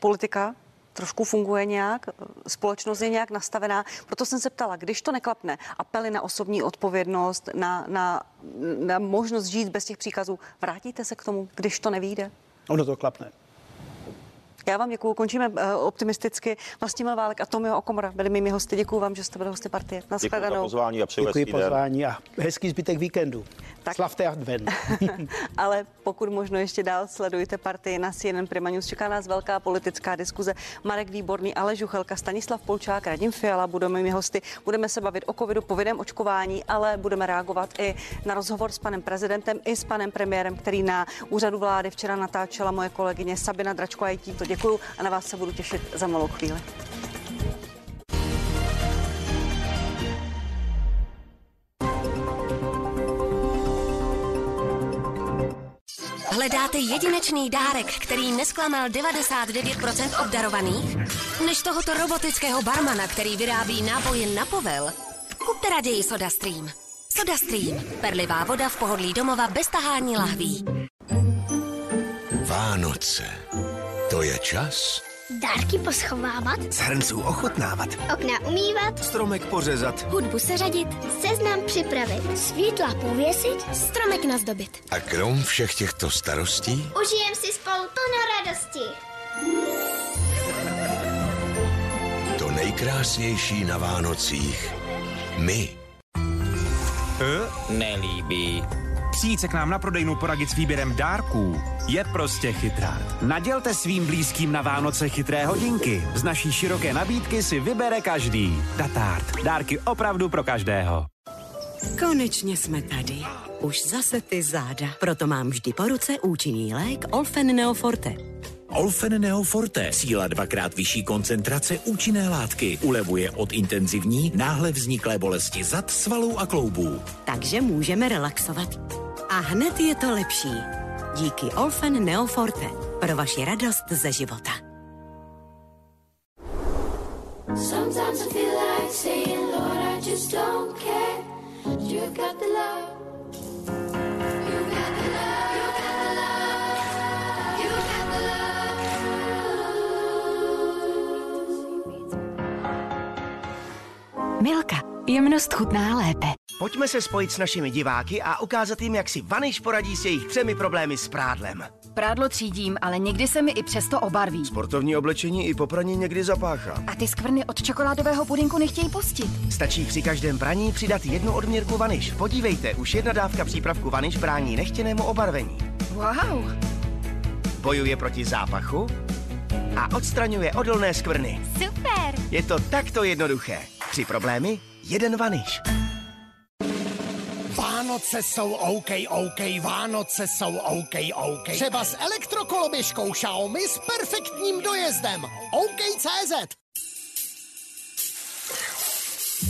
Speaker 1: politika trošku funguje nějak, společnost je nějak nastavená. Proto jsem se ptala, když to neklapne, apely na osobní odpovědnost, na, na, na možnost žít bez těch příkazů, vrátíte se k tomu, když to nevíde?
Speaker 2: Ono to klapne.
Speaker 1: Já vám děkuji, končíme uh, optimisticky. Vlastimil Válek a Tomio Okomora byli mými hosty. Děkuji vám, že jste byli hosty partie.
Speaker 3: Děkuji za pozvání a přeju
Speaker 2: Děkuji pozvání a hezký zbytek víkendu. Tak. Slavte advent.
Speaker 1: Ale pokud možno ještě dál sledujte partii na CNN Prima News. Čeká nás velká politická diskuze. Marek Výborný, Ale Žuchelka, Stanislav Polčák, Radim Fiala budeme mými hosty. Budeme se bavit o covidu, povinném očkování, ale budeme reagovat i na rozhovor s panem prezidentem i s panem premiérem, který na úřadu vlády včera natáčela moje kolegyně Sabina Dračko. A tímto děkuju a na vás se budu těšit za malou chvíli.
Speaker 4: Hledáte jedinečný dárek, který nesklamal 99% obdarovaných? Než tohoto robotického barmana, který vyrábí nápoje na povel? Kupte raději SodaStream. SodaStream. Perlivá voda v pohodlí domova bez tahání lahví.
Speaker 5: Vánoce. To je čas
Speaker 6: Dárky poschovávat,
Speaker 5: z hrnců ochutnávat,
Speaker 6: okna umývat,
Speaker 5: stromek pořezat
Speaker 6: hudbu seřadit, seznam připravit, světla pověsit, stromek nazdobit.
Speaker 5: a krom všech těchto starostí
Speaker 6: Užijem si spolu plno radosti.
Speaker 5: to nejkrásnější na Vánocích. My.
Speaker 7: Nelíbí. Přijít se k nám na prodejnu poradit s výběrem dárků je prostě chytrá. Nadělte svým blízkým na Vánoce chytré hodinky. Z naší široké nabídky si vybere každý. Datard. Dárky opravdu pro každého.
Speaker 8: Konečně jsme tady. Už zase ty záda. Proto mám vždy po ruce účinný lék Olfen Neoforte.
Speaker 9: Olfen Neoforte, síla dvakrát vyšší koncentrace účinné látky, ulevuje od intenzivní, náhle vzniklé bolesti zad, svalů a kloubů.
Speaker 8: Takže můžeme relaxovat. A hned je to lepší. Díky Olfen Neoforte. Pro vaši radost ze života.
Speaker 10: Sometimes I feel like saying, Lord, I just don't care.
Speaker 11: Milka. Jemnost chutná lépe.
Speaker 12: Pojďme se spojit s našimi diváky a ukázat jim, jak si Vaniš poradí s jejich třemi problémy s prádlem.
Speaker 11: Prádlo třídím, ale někdy se mi i přesto obarví.
Speaker 12: Sportovní oblečení i po praní někdy zapáchá.
Speaker 11: A ty skvrny od čokoládového pudinku nechtějí pustit.
Speaker 12: Stačí při každém praní přidat jednu odměrku Vaniš. Podívejte, už jedna dávka přípravku Vaniš brání nechtěnému obarvení.
Speaker 11: Wow.
Speaker 12: Bojuje proti zápachu a odstraňuje odolné skvrny.
Speaker 11: Super.
Speaker 12: Je to takto jednoduché. Tři problémy, jeden Vaniš.
Speaker 13: Vánoce jsou OK, OK, Vánoce jsou OK, OK. Třeba s elektrokoloběžkou Xiaomi s perfektním dojezdem. OK.cz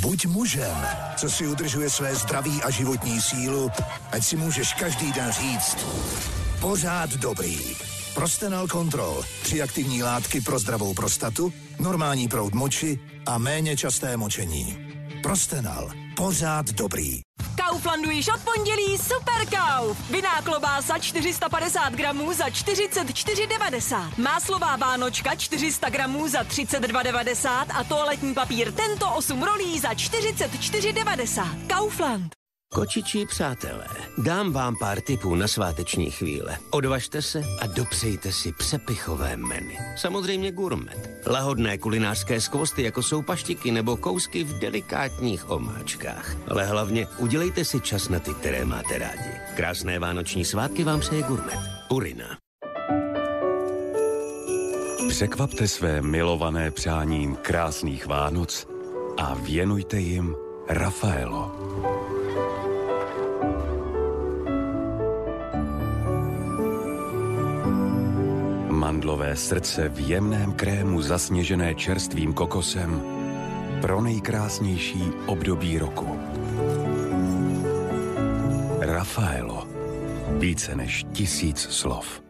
Speaker 5: Buď mužem, co si udržuje své zdraví a životní sílu, ať si můžeš každý den říct pořád dobrý. Prostenal Control. Tři aktivní látky pro zdravou prostatu, normální proud moči a méně časté močení. Prostenal. Pořád dobrý.
Speaker 14: Kauflandu již od pondělí Super Kauf. Vinná klobása 450 gramů za 44,90. Máslová vánočka 400 gramů za 32,90 a toaletní papír tento 8 rolí za 44,90. Kaufland.
Speaker 15: Kočičí přátelé, dám vám pár tipů na sváteční chvíle. Odvažte se a dopřejte si přepichové menu. Samozřejmě gourmet. Lahodné kulinářské skvosty, jako jsou paštiky nebo kousky v delikátních omáčkách. Ale hlavně udělejte si čas na ty, které máte rádi. Krásné vánoční svátky vám přeje gourmet. Urina.
Speaker 16: Překvapte své milované přáním krásných Vánoc a věnujte jim Rafaelo. Jídlové srdce v jemném krému zasněžené čerstvým kokosem pro nejkrásnější období roku. Rafaelo. Více než tisíc slov.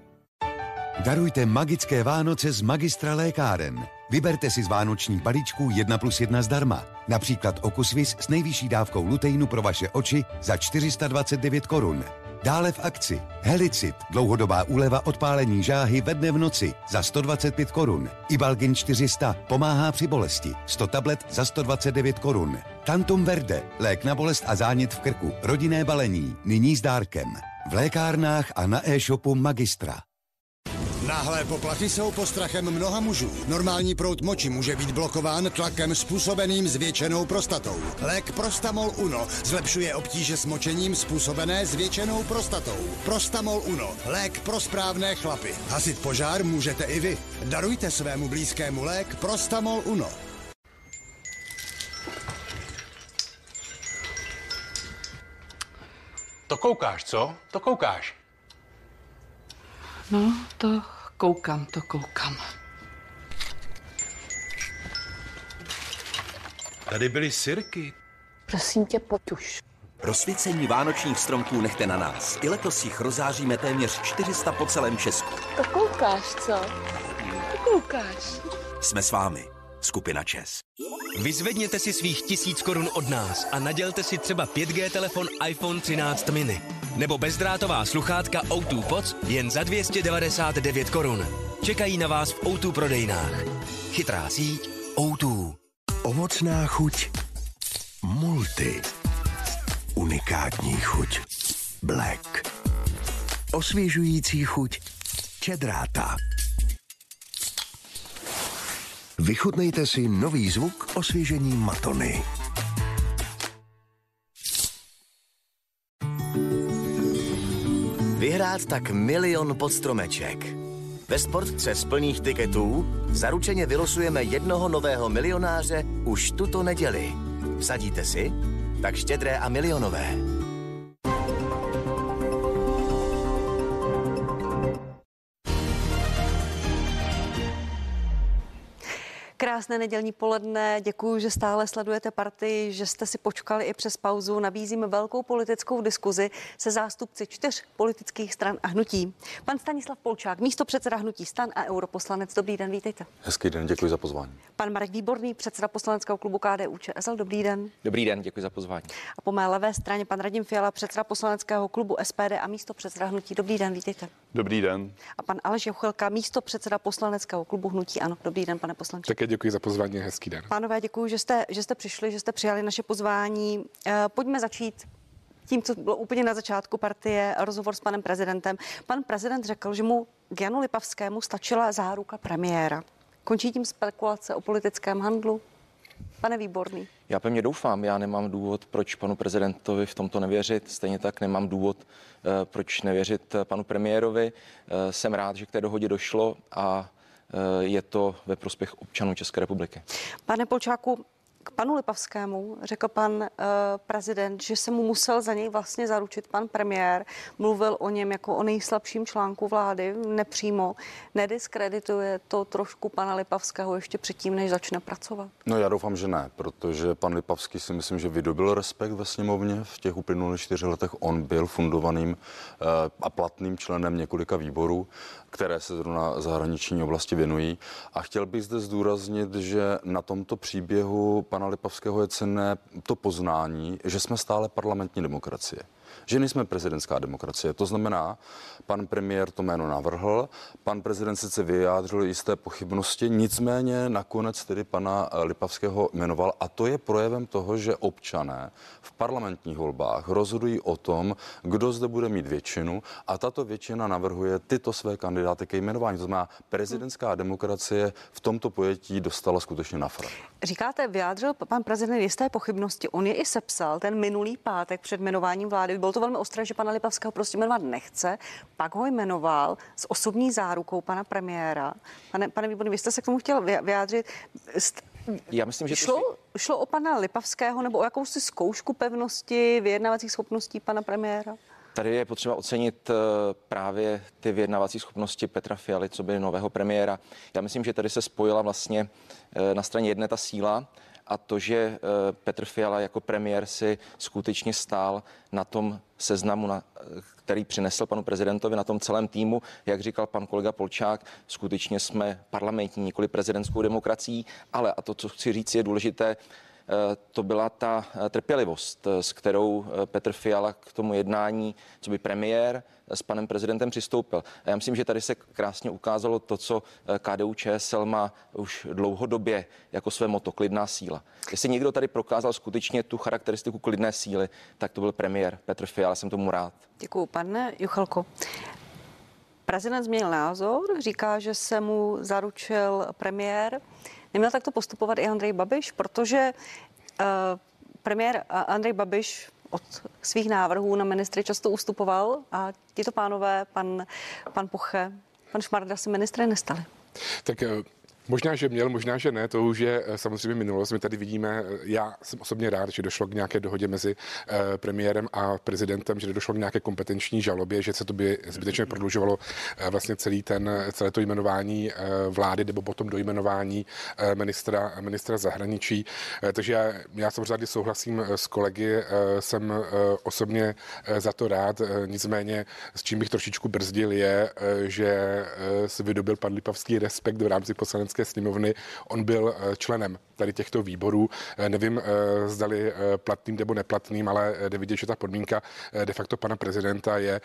Speaker 17: Darujte magické Vánoce z Magistra lékáren. Vyberte si z vánoční balíčku 1 plus 1 zdarma. Například Okusvis s nejvyšší dávkou luteinu pro vaše oči za 429 korun. Dále v akci Helicit, dlouhodobá úleva odpálení žáhy ve dne v noci za 125 korun. Ibalgin 400 pomáhá při bolesti, 100 tablet za 129 korun. Tantum Verde, lék na bolest a zánět v krku, rodinné balení, nyní s dárkem. V lékárnách a na e-shopu Magistra.
Speaker 18: Náhlé poplachy jsou postrachem mnoha mužů. Normální proud moči může být blokován tlakem způsobeným zvětšenou prostatou. Lék Prostamol Uno zlepšuje obtíže s močením způsobené zvětšenou prostatou. Prostamol Uno, lék pro správné chlapy. Hasit požár můžete i vy. Darujte svému blízkému lék Prostamol Uno.
Speaker 19: To koukáš, co? To koukáš.
Speaker 20: No, to koukám, to koukám.
Speaker 19: Tady byly sirky.
Speaker 20: Prosím tě, pojď už.
Speaker 21: Rozsvícení vánočních stromků nechte na nás. I letos jich rozáříme téměř 400 po celém Česku.
Speaker 20: To koukáš, co? To koukáš.
Speaker 21: Jsme s vámi. Skupina Čes.
Speaker 22: Vyzvedněte si svých tisíc korun od nás a nadělte si třeba 5G telefon iPhone 13 mini. Nebo bezdrátová sluchátka O2 Pods jen za 299 korun. Čekají na vás v O2 prodejnách. Chytrá síť O2.
Speaker 5: Ovocná chuť Multi. Unikátní chuť Black. Osvěžující chuť Čedráta. Vychutnejte si nový zvuk osvěžení Matony.
Speaker 12: Vyhrát tak milion pod stromeček. Ve sportce z plných tiketů zaručeně vylosujeme jednoho nového milionáře už tuto neděli. Vsadíte si? Tak štědré a milionové.
Speaker 1: Krásné nedělní poledne, děkuji, že stále sledujete partii, že jste si počkali i přes pauzu. Nabízím velkou politickou diskuzi se zástupci čtyř politických stran a hnutí. Pan Stanislav Polčák, místo předseda hnutí stan a europoslanec. Dobrý den, vítejte.
Speaker 23: Hezký den, děkuji za pozvání.
Speaker 1: Pan Marek Výborný, předseda poslaneckého klubu KDU ČSL. Dobrý den.
Speaker 24: Dobrý den, děkuji za pozvání.
Speaker 1: A po mé levé straně pan Radim Fiala, předseda poslaneckého klubu SPD a místo předseda hnutí. Dobrý den, vítejte.
Speaker 23: Dobrý den.
Speaker 1: A pan Aleš Juchelka, místo předseda poslaneckého klubu hnutí. Ano, dobrý den, pane poslanče.
Speaker 23: Také děkuji za pozvání, hezký den.
Speaker 1: Pánové, děkuji, že jste, že jste přišli, že jste přijali naše pozvání. Eh, Pojďme začít tím, co bylo úplně na začátku partie, rozhovor s panem prezidentem. Pan prezident řekl, že mu k Janu Lipavskému stačila záruka premiéra. Končí tím spekulace o politickém handlu? Pane Výborný.
Speaker 24: Já pevně doufám, já nemám důvod, proč panu prezidentovi v tomto nevěřit. Stejně tak nemám důvod, eh, proč nevěřit eh, panu premiérovi. Jsem rád, že k té dohodě došlo a je to ve prospěch občanů České republiky.
Speaker 1: Pane Polčáku, k panu Lipavskému řekl pan uh, prezident, že se mu musel za něj vlastně zaručit pan premiér. Mluvil o něm jako o nejslabším článku vlády, nepřímo. Nediskredituje to trošku pana Lipavského ještě předtím, než začne pracovat?
Speaker 23: No já doufám, že ne, protože pan Lipavský si myslím, že vydobil respekt ve sněmovně. V těch uplynulých čtyři letech on byl fundovaným eh, a platným členem několika výborů, které se zrovna zahraniční oblasti věnují. A chtěl bych zde zdůraznit, že na tomto příběhu pana Lipavského je cenné to poznání, že jsme stále parlamentní demokracie že nejsme prezidentská demokracie. To znamená, pan premiér to jméno navrhl, pan prezident sice vyjádřil jisté pochybnosti, nicméně nakonec tedy pana eh, Lipavského jmenoval a to je projevem toho, že občané v parlamentních volbách rozhodují o tom, kdo zde bude mít většinu a tato většina navrhuje tyto své kandidáty ke jmenování. To znamená, prezidentská demokracie v tomto pojetí dostala skutečně na frak.
Speaker 1: Říkáte, vyjádřil pan prezident jisté pochybnosti. On je i sepsal ten minulý pátek před jmenováním vlády. Bylo to velmi ostré, že pana Lipavského prostě jmenovat nechce. Pak ho jmenoval s osobní zárukou pana premiéra. Pane, pane Výborný, vy jste se k tomu chtěl vy- vyjádřit. St-
Speaker 24: Já myslím, že to
Speaker 1: Šlo, šlo o pana Lipavského nebo o jakousi zkoušku pevnosti vyjednávacích schopností pana premiéra?
Speaker 24: Tady je potřeba ocenit eh, právě ty vyjednávací schopnosti Petra Fialy, co by nového premiéra. Já myslím, že tady se spojila vlastně eh, na straně jedné ta síla a to, že eh, Petr Fiala jako premiér si skutečně stál na tom seznamu, na, který přinesl panu prezidentovi, na tom celém týmu, jak říkal pan kolega Polčák, skutečně jsme parlamentní, nikoli prezidentskou demokracií, ale, a to, co chci říct, je důležité, to byla ta eh, trpělivost, eh, s kterou Petr Fiala k tomu jednání, co by premiér s panem prezidentem přistoupil. A já myslím, že tady se krásně ukázalo to, co KDU ČSL má už dlouhodobě jako své moto, klidná síla. Jestli někdo tady prokázal skutečně tu charakteristiku klidné síly, tak to byl premiér Petr Fiala, jsem tomu rád.
Speaker 1: Děkuji, pane Juchalko. Prezident změnil názor, říká, že se mu zaručil premiér. Neměl takto postupovat i Andrej Babiš, protože uh, premiér Andrej Babiš od svých návrhů na ministry často ustupoval a tito pánové, pan, pan Poche, pan Šmarda se ministry nestali.
Speaker 25: Tak eh, Možná, že měl, možná, že ne, to už je eh, samozřejmě minulost. My tady vidíme, eh, já jsem osobně rád, že došlo k nějaké dohodě mezi eh, premiérem a prezidentem, že došlo k nějaké kompetenční žalobě, že se to by zbytečně prodlužovalo vlastně celý ten, celé to jmenování vlády nebo potom do jmenování ministra, ministra zahraničí. Takže já, já samozřejmě souhlasím s kolegy, jsem osobně za to rád, nicméně s čím bych trošičku brzdil je, že se vydobil pan Lipavský respekt v rámci poslanecké poslanecké sněmovny. On byl eh, členem tady těchto výborů. Eh, nevím, eh, zdali platným nebo neplatným, ale jde vidět, že ta podmínka de facto pana prezidenta je,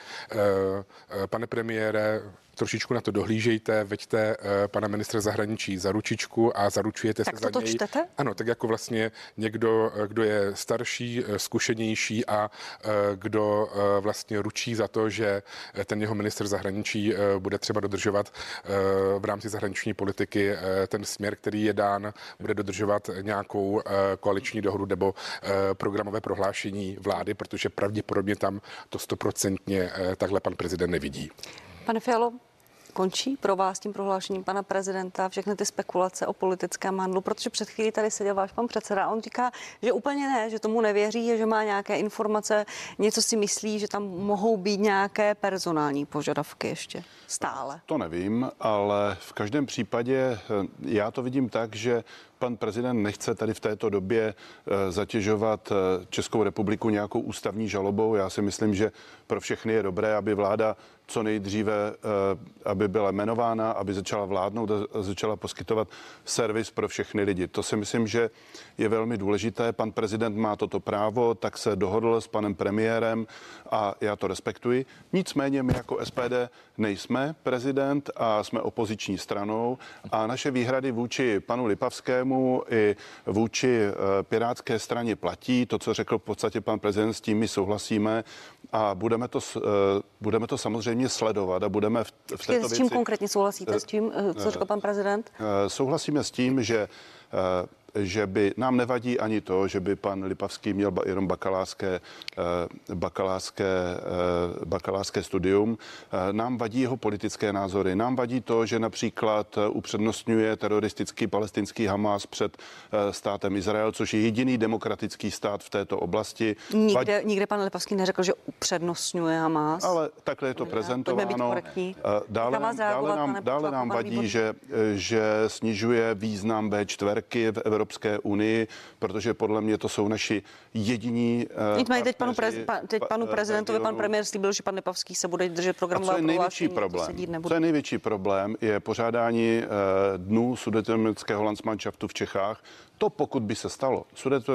Speaker 25: pane premiére, trošičku na to dohlížejte, veďte uh, pana ministra zahraničí za ručičku a zaručujete
Speaker 1: tak
Speaker 25: se za
Speaker 1: to
Speaker 25: něj.
Speaker 1: čtete?
Speaker 25: Ano, tak jako vlastně někdo, kdo je starší, zkušenější a uh, kdo uh, vlastně ručí za to, že ten jeho minister zahraničí uh, bude třeba dodržovat uh, v rámci zahraniční politiky uh, ten směr, který je dán, bude dodržovat nějakou uh, koaliční dohodu nebo uh, programové prohlášení vlády, protože pravděpodobně tam to stoprocentně uh, takhle pan prezident nevidí.
Speaker 1: Pane Fialo, končí pro vás tím prohlášením pana prezidenta všechny ty spekulace o politickém handlu, protože před chvílí tady seděl váš pan předseda a on říká, že úplně ne, že tomu nevěří, že má nějaké informace, něco si myslí, že tam mohou být nějaké personální požadavky ještě stále.
Speaker 26: To nevím, ale v každém případě eh, já to vidím tak, že pan prezident nechce tady v této době eh, zatěžovat eh, Českou republiku nějakou ústavní žalobou. Já si myslím, že pro všechny je dobré, aby vláda co nejdříve, aby byla jmenována, aby začala vládnout a začala poskytovat servis pro všechny lidi. To si myslím, že je velmi důležité. Pan prezident má toto právo, tak se dohodl s panem premiérem a já to respektuji. Nicméně my jako SPD nejsme prezident a jsme opoziční stranou a naše výhrady vůči panu Lipavskému i vůči eh, Pirátské straně platí. To, co řekl v podstatě pan prezident, s tím my souhlasíme a budeme to, eh, budeme to samozřejmě sledovat a budeme v, v této
Speaker 1: S čím věci... konkrétně souhlasíte? S tím, eh, co řekl pan prezident?
Speaker 26: Souhlasíme s tím, že že by nám nevadí ani to, že by pan Lipavský měl jenom bakalářské, eh, bakalářské, eh, bakalářské studium. Eh, nám vadí jeho politické názory. Nám vadí to, že například upřednostňuje teroristický palestinský Hamas před státem Izrael, což je jediný demokratický stát v této oblasti.
Speaker 1: Nikde, vadí... nikde pan Lipavský neřekl, že upřednostňuje Hamas.
Speaker 26: Ale takhle je to prezentováno. Dále, nám, dále nám, dále nám vadí, že, že snižuje význam B4 v Evropě Evropské unii, protože podle mě to jsou naši jediní.
Speaker 1: Nicméně teď panu, prez, pa, teď panu prezidentovi pan premiér slíbil, že pan Nepavský se bude držet programového
Speaker 26: největší problém? Co je největší problém, je pořádání uh, dnů sudetoněmeckého Landsmannschaftu v Čechách, to pokud by se stalo,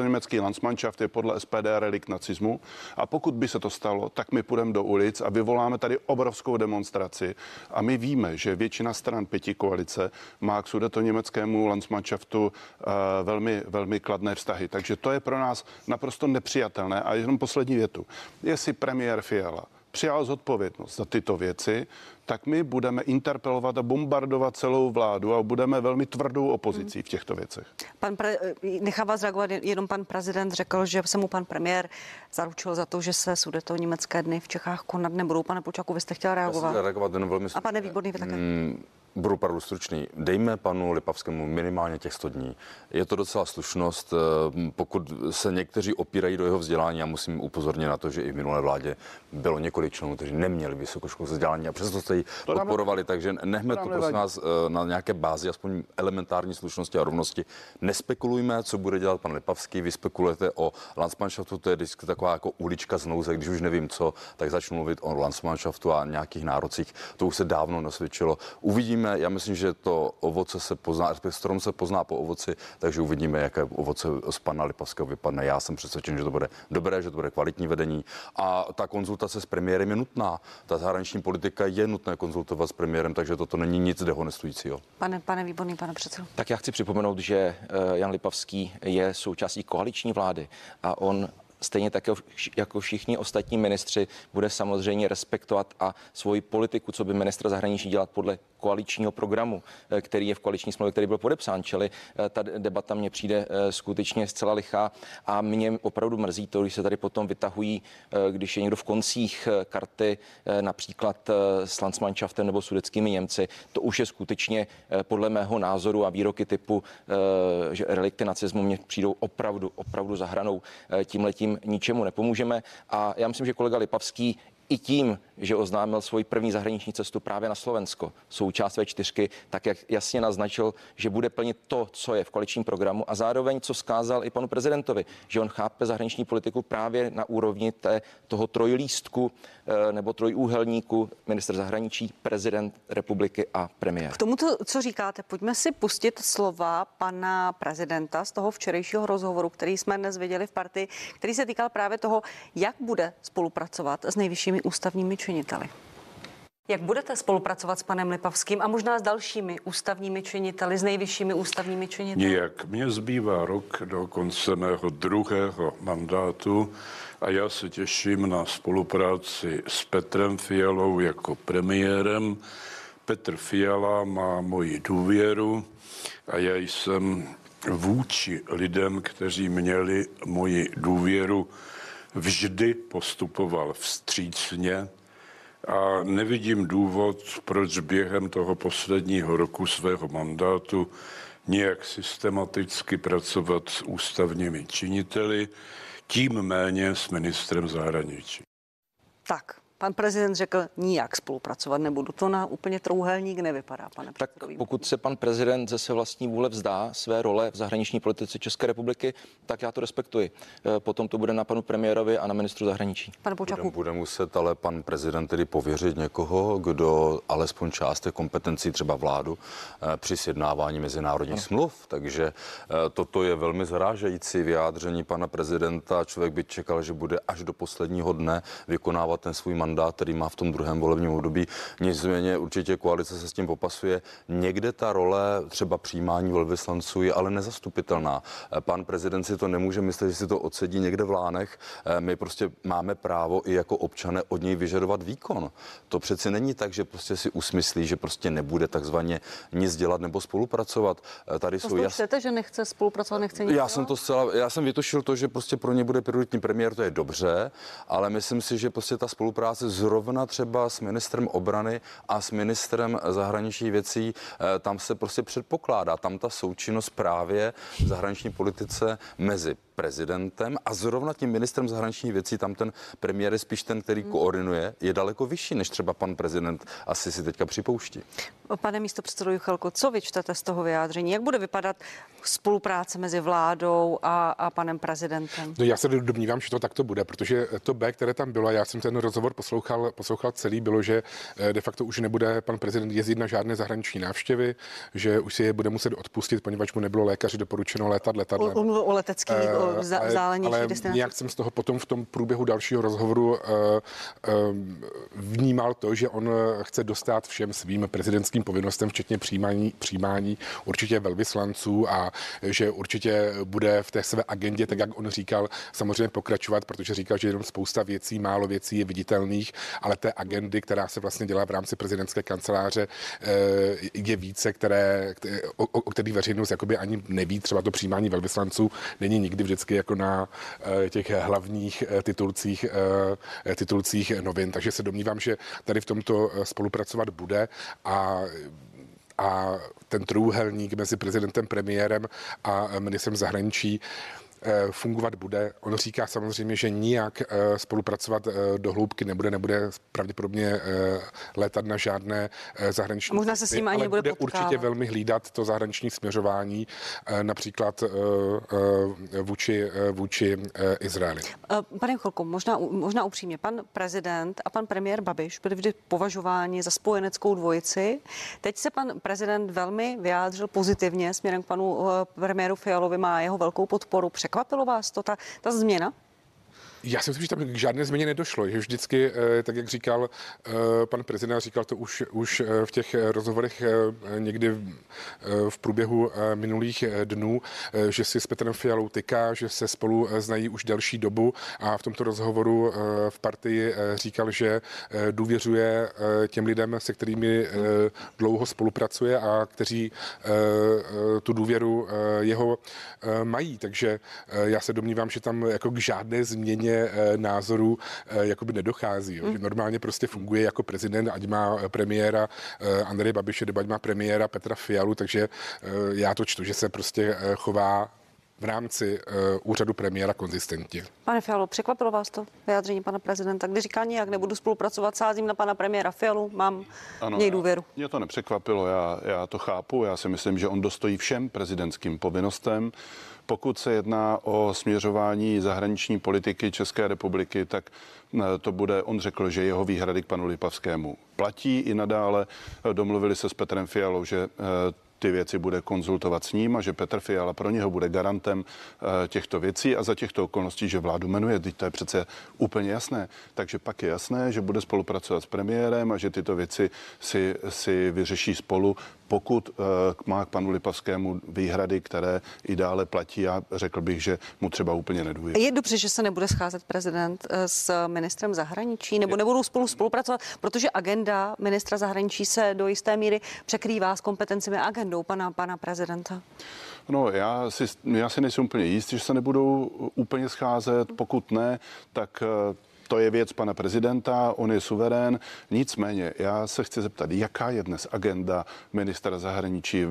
Speaker 26: německý Landsmannschaft je podle SPD relikt nacismu a pokud by se to stalo, tak my půjdeme do ulic a vyvoláme tady obrovskou demonstraci a my víme, že většina stran pěti koalice má k německému Landsmannschaftu uh, velmi, velmi kladné vztahy. Takže to je pro nás naprosto nepřijatelné. A jenom poslední větu. Jestli premiér Fiala přijal zodpovědnost za tyto věci, tak my budeme interpelovat a bombardovat celou vládu a budeme velmi tvrdou opozicí v těchto věcech.
Speaker 1: Pan pre, nechám vás reagovat, jenom pan prezident řekl, že se mu pan premiér zaručil za to, že se sudeto německé dny v Čechách konat nebudou. Pane Počaku, vy jste chtěl reagovat?
Speaker 23: reagovat jenom velmi
Speaker 1: A pane Výborný, vy také. Hmm,
Speaker 23: budu opravdu stručný. Dejme panu Lipavskému minimálně těch 100 dní. Je to docela slušnost. eh, Pokud se někteří opírají do jeho vzdělání, já musím upozornit na to, že i v minulé vládě bylo několik členů, kteří neměli vysokoškolské vzdělání a přesto jste ji podporovali. Takže nechme
Speaker 26: to
Speaker 23: to, prosím vás, eh, na nějaké bázi, aspoň elementární slušnosti a rovnosti. Nespekulujme, co bude dělat pan Lipavský. Vy spekulujete o Landsmannschaftu, to je vždycky taková jako ulička z nouze. Když už nevím co, tak začnu mluvit o Landsmannschaftu a nějakých nárocích. To už se dávno nesvědčilo. Uvidíme, já myslím, že to ovoce se pozná, respektive strom se pozná po ovoci, takže uvidíme, jaké ovoce z pana Lipavského vypadne. Já jsem přesvědčen, že to bude dobré, že to bude kvalitní vedení. A ta konzultace s premiérem je nutná. Ta zahraniční politika je nutné konzultovat s premiérem, takže toto není nic dehonestujícího.
Speaker 1: Pane, pane Výborný, pane předsedo.
Speaker 24: Tak já chci připomenout, že eh, Jan Lipavský je součástí koaliční vlády a on stejně tak jako jako všichni ostatní ministři bude samozřejmě respektovat a svoji politiku, co by ministr zahraničí dělat podle koaličního programu, eh, který je v koaliční smlouvě, který byl podepsán. Čili eh, ta debata mně přijde eh, skutečně zcela lichá a mě opravdu mrzí to, když se tady potom vytahují, když je někdo v koncích karty, například s Landsmannschaftem nebo sudeckými Němci. To už je skutečně podle mého názoru a výroky typu, že relikty nacismu mě přijdou opravdu, opravdu za hranou. Tímhletím ničemu nepomůžeme. A já myslím, že kolega Lipavský i tím, že oznámil svoji první zahraniční cestu právě na Slovensko, součást V4, tak jak jasně naznačil, že bude plnit to, co je v koaličním programu a zároveň, co skázal i panu prezidentovi, že on chápe zahraniční politiku právě na úrovni té, toho trojlístku eh, nebo trojúhelníku, minister zahraničí, prezident republiky a premiér.
Speaker 1: K tomu, co říkáte, pojďme si pustit slova pana prezidenta z toho včerejšího rozhovoru, který jsme dnes viděli v partii, který se týkal právě toho, jak bude spolupracovat s nejvyššími ústavními činiteli. Jak budete spolupracovat s panem Lipavským a možná s dalšími ústavními činiteli, s nejvyššími ústavními činiteli?
Speaker 27: Nijak. Mně zbývá rok do konce mého druhého mandátu a já se těším na spolupráci s Petrem Fialou jako premiérem. Petr Fiala má moji důvěru a já jsem vůči lidem, kteří měli moji důvěru, vždy postupoval vstřícně a nevidím důvod, proč během toho posledního roku svého mandátu nějak systematicky pracovat s ústavními činiteli, tím méně s ministrem zahraničí.
Speaker 1: Tak, pan prezident řekl, nijak spolupracovat nebudu. To na úplně trouhelník nevypadá, pane
Speaker 24: Tak pokud se pan prezident ze své vlastní vůle vzdá své role v zahraniční politice České republiky, tak já to respektuji. Eh, Potom to bude na panu premiérovi a na ministru zahraničí.
Speaker 1: Pane
Speaker 23: Bude, bude muset ale pan prezident tedy pověřit někoho, kdo alespoň část těch kompetencí, třeba vládu, eh, při sjednávání mezinárodních smluv. Takže eh, toto je velmi zarážející vyjádření pana prezidenta. Člověk by čekal, že bude až do posledního dne vykonávat ten svůj mandát, který má v tom druhém volebním období. Nicméně určitě koalice se s tím popasuje. Někde ta role třeba přijímání velvyslanců je ale nezastupitelná. Eh, Pan prezident si to nemůže myslet, že si to odsedí někde v lánech. Eh, My prostě máme právo i jako občané od něj vyžadovat výkon. To přeci není tak, že prostě si usmyslí, že prostě nebude takzvaně nic dělat nebo spolupracovat. Eh, Tady
Speaker 1: To
Speaker 21: jsou jasné.
Speaker 1: chcete, že nechce spolupracovat, nechce nic
Speaker 21: Já
Speaker 1: dělat?
Speaker 21: jsem to zcela, já jsem vytušil to, že prostě pro ně bude prioritní premiér, to je dobře, ale myslím si, že prostě ta spolupráce zrovna třeba s ministrem obrany a s ministrem zahraničních věcí, eh, tam se prostě předpokládá, tam ta součinnost právě v zahraniční politice mezi prezidentem a zrovna tím ministrem zahraničních věcí, tam ten premiér je spíš ten, který koordinuje, je daleko vyšší, než třeba pan prezident asi si teďka připouští.
Speaker 1: Pane místo předsedo Juchelko, co vyčtete z toho vyjádření? Jak bude vypadat spolupráce mezi vládou a, a panem prezidentem?
Speaker 25: No já se domnívám, že to takto bude, protože to B, které tam bylo, já jsem ten rozhovor poslouchal, poslouchal celý, bylo, že eh, de facto už nebude pan prezident jezdit na žádné zahraniční návštěvy, že už si je bude muset odpustit, poněvadž mu nebylo lékaři doporučeno létat letadlem.
Speaker 1: On mluvil o leteckých, o
Speaker 25: Eh,
Speaker 1: vzá-
Speaker 25: ale-
Speaker 1: vzdálenějších
Speaker 25: ale
Speaker 1: destinacích.
Speaker 25: nějak jsem z toho potom v tom průběhu dalšího rozhovoru uh, um, vnímal to, že on eh, chce dostat všem svým prezidentským povinnostem, včetně přijímání, přijímání určitě velvyslanců a že určitě bude v té své agendě, tak jak on říkal, samozřejmě pokračovat, protože říkal, že jenom spousta věcí, málo věcí je viditelných, ale té agendy, která se vlastně dělá v rámci prezidentské kanceláře, eh, je více, které, o, o kterých veřejnost jakoby ani neví, třeba to přijímání velvyslanců není nikdy vždycky jako na eh, těch hlavních eh, titulcích, eh, titulcích novin, takže se domnívám, že tady v tomto spolupracovat bude a a ten trůhelník mezi prezidentem, premiérem a ministrem zahraničí fungovat bude. On říká samozřejmě, že nijak eh, spolupracovat eh, do hloubky nebude, nebude pravděpodobně letat na žádné zahraniční
Speaker 1: Možná se s ním ani bude potkávat.
Speaker 25: určitě velmi hlídat to zahraniční směřování, například vůči, vůči Izraeli.
Speaker 1: Pane Cholko, možná, možná upřímně, pan prezident a pan premiér Babiš byli vždy považováni za spojeneckou dvojici. Teď se pan prezident velmi vyjádřil pozitivně směrem k panu premiéru Fialovi, má jeho velkou podporu. Překvapilo vás to, ta, ta změna?
Speaker 25: Já si myslím, že tam k žádné změně nedošlo. Že vždycky, eh, tak jak říkal eh, pan prezident, říkal to už, už eh, v těch rozhovorech někdy v průběhu minulých dnů, že si s Petrem Fialou tyká, že se spolu znají už delší dobu a v tomto rozhovoru v partii říkal, že důvěřuje těm lidem, se kterými dlouho spolupracuje a kteří tu důvěru jeho mají. Takže já se domnívám, že tam jako k žádné změně změně názorů eh, jakoby nedochází. Jo. Že normálně prostě funguje jako prezident, ať má premiéra eh, Andreje Babiše, nebo ať má premiéra Petra Fialu, takže eh, já to čtu, že se prostě chová v rámci uh, úřadu premiéra konzistentně.
Speaker 1: Pane Fialo, překvapilo vás to vyjádření pana prezidenta, kdy říká nijak nebudu spolupracovat, sázím na pana premiéra Fialu, mám ano, něj důvěru.
Speaker 26: Mě to nepřekvapilo, já, já to chápu, já si myslím, že on dostojí všem prezidentským povinnostem. Pokud se jedná o směřování zahraniční politiky České republiky, tak eh, to bude, on řekl, že jeho výhrady k panu Lipavskému platí i nadále. Domluvili se s Petrem Fialou, že eh, ty věci bude konzultovat s ním a že Petr Fiala pro něho bude garantem eh, těchto věcí a za těchto okolností, že vládu jmenuje. Teď to je přece úplně jasné. Takže pak je jasné, že bude spolupracovat s premiérem a že tyto věci si, si vyřeší spolu pokud uh, má k panu Lipavskému výhrady, které i dále platí, já řekl bych, že mu třeba úplně nedůvěřuji.
Speaker 1: Je dobře, že se nebude scházet prezident eh, s ministrem zahraničí, nebo nebudou spolu spolupracovat, protože agenda ministra zahraničí se do jisté míry překrývá s kompetencemi a agendou pana, pana prezidenta.
Speaker 26: No, já si, já si nejsem úplně jistý, že se nebudou úplně scházet. Pokud ne, tak eh, to je věc pana prezidenta, on je suverén. Nicméně, já se chci zeptat, jaká je dnes agenda ministra zahraničí?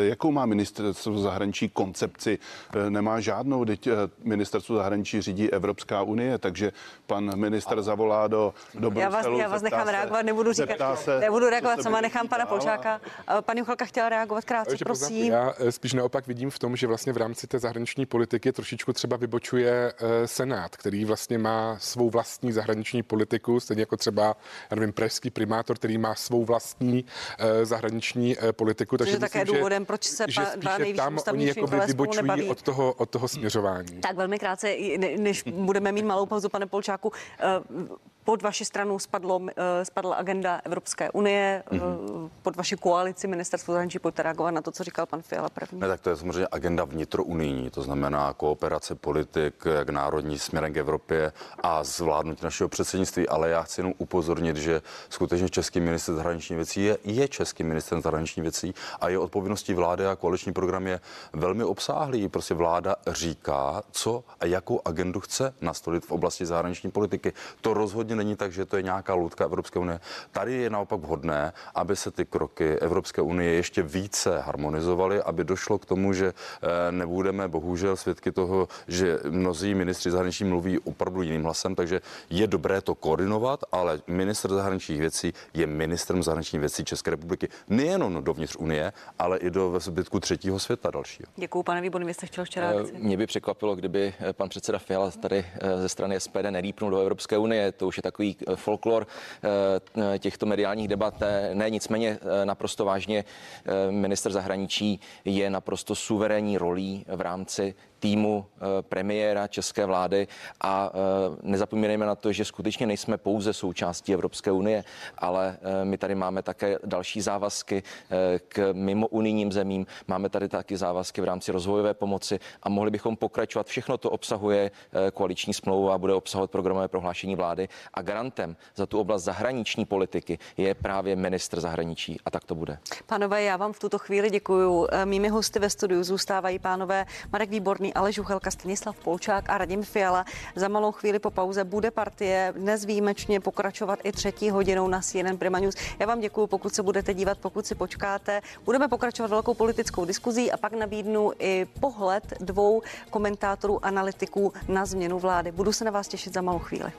Speaker 26: Jakou má ministerstvo zahraničí koncepci? E, nemá žádnou, teď e, ministerstvo zahraničí řídí Evropská unie, takže pan minister zavolá do, do
Speaker 1: já vás, já vás nechám se, reagovat, nebudu říkat, se, nebudu reagovat, sama nechám pana Polčáka. Pan Juchalka chtěla reagovat krátce, Ještě prosím.
Speaker 25: Já spíš naopak vidím v tom, že vlastně v rámci té zahraniční politiky trošičku třeba vybočuje Senát, který vlastně má svou svou vlastní zahraniční politiku, stejně jako třeba, já nevím, pražský primátor, který má svou vlastní uh, zahraniční uh, politiku.
Speaker 1: Takže myslím, také důvodem, proč se
Speaker 25: že dva nejvyšší tam oni jako vybočují od toho, od toho směřování.
Speaker 1: Tak velmi krátce, než budeme mít malou pauzu, pane Polčáku, uh, pod vaši stranu spadlo, eh, spadla agenda Evropské unie, mm-hmm. pod vaši koalici ministerstvo zahraničí pojďte reagovat na to, co říkal pan Fiala první.
Speaker 21: Ne, tak to je samozřejmě agenda vnitrounijní, to znamená kooperace politik, jak národní směrem k Evropě a zvládnutí našeho předsednictví, ale já chci jenom upozornit, že skutečně český minister zahraniční věcí je, je český minister zahraniční věcí a je odpovědností vlády a koaliční program je velmi obsáhlý. Prostě vláda říká, co a jakou agendu chce nastolit v oblasti zahraniční politiky. To rozhodně není tak, že to je nějaká loutka Evropské unie. Tady je naopak vhodné, aby se ty kroky Evropské unie ještě více harmonizovaly, aby došlo k tomu, že eh, nebudeme bohužel svědky toho, že mnozí ministři zahraničí mluví opravdu jiným hlasem, takže je dobré to koordinovat, ale minister zahraničních věcí je ministrem zahraničních věcí České republiky nejenom dovnitř Unie, ale i do zbytku třetího světa dalšího.
Speaker 1: Děkuji, pane Výborný, vy jste chtěl ještě
Speaker 24: eh. Mě by překvapilo, kdyby eh, pan předseda Fiala tady ze strany SPD nelípnul do Evropské unie. To už je takový eh, folklor eh, těchto mediálních debat. Ne, nicméně eh, naprosto vážně minister zahraničí je naprosto suverénní rolí v rámci týmu eh, premiéra české vlády a eh, nezapomínejme na to, že skutečně nejsme pouze součástí Evropské unie, ale eh, my tady máme také další závazky k mimo unijním zemím, máme tady taky závazky v rámci rozvojové pomoci a mohli bychom pokračovat. Všechno to obsahuje koaliční smlouva a bude obsahovat programové prohlášení vlády a garantem za tu oblast zahraniční politiky je právě ministr zahraničí a tak to bude.
Speaker 1: Pánové, já vám v tuto chvíli děkuji. Mými hosty ve studiu zůstávají pánové Marek Výborný Aleš Žuchelka, Stanislav Polčák a Radim Fiala. Za malou chvíli po pauze bude partie dnes výjimečně pokračovat i třetí hodinou na CNN Prima News. Já vám děkuji, pokud se budete dívat, pokud si počkáte. Budeme pokračovat velkou politickou diskuzí a pak nabídnu i pohled dvou komentátorů, analytiků na změnu vlády. Budu se na vás těšit za malou chvíli.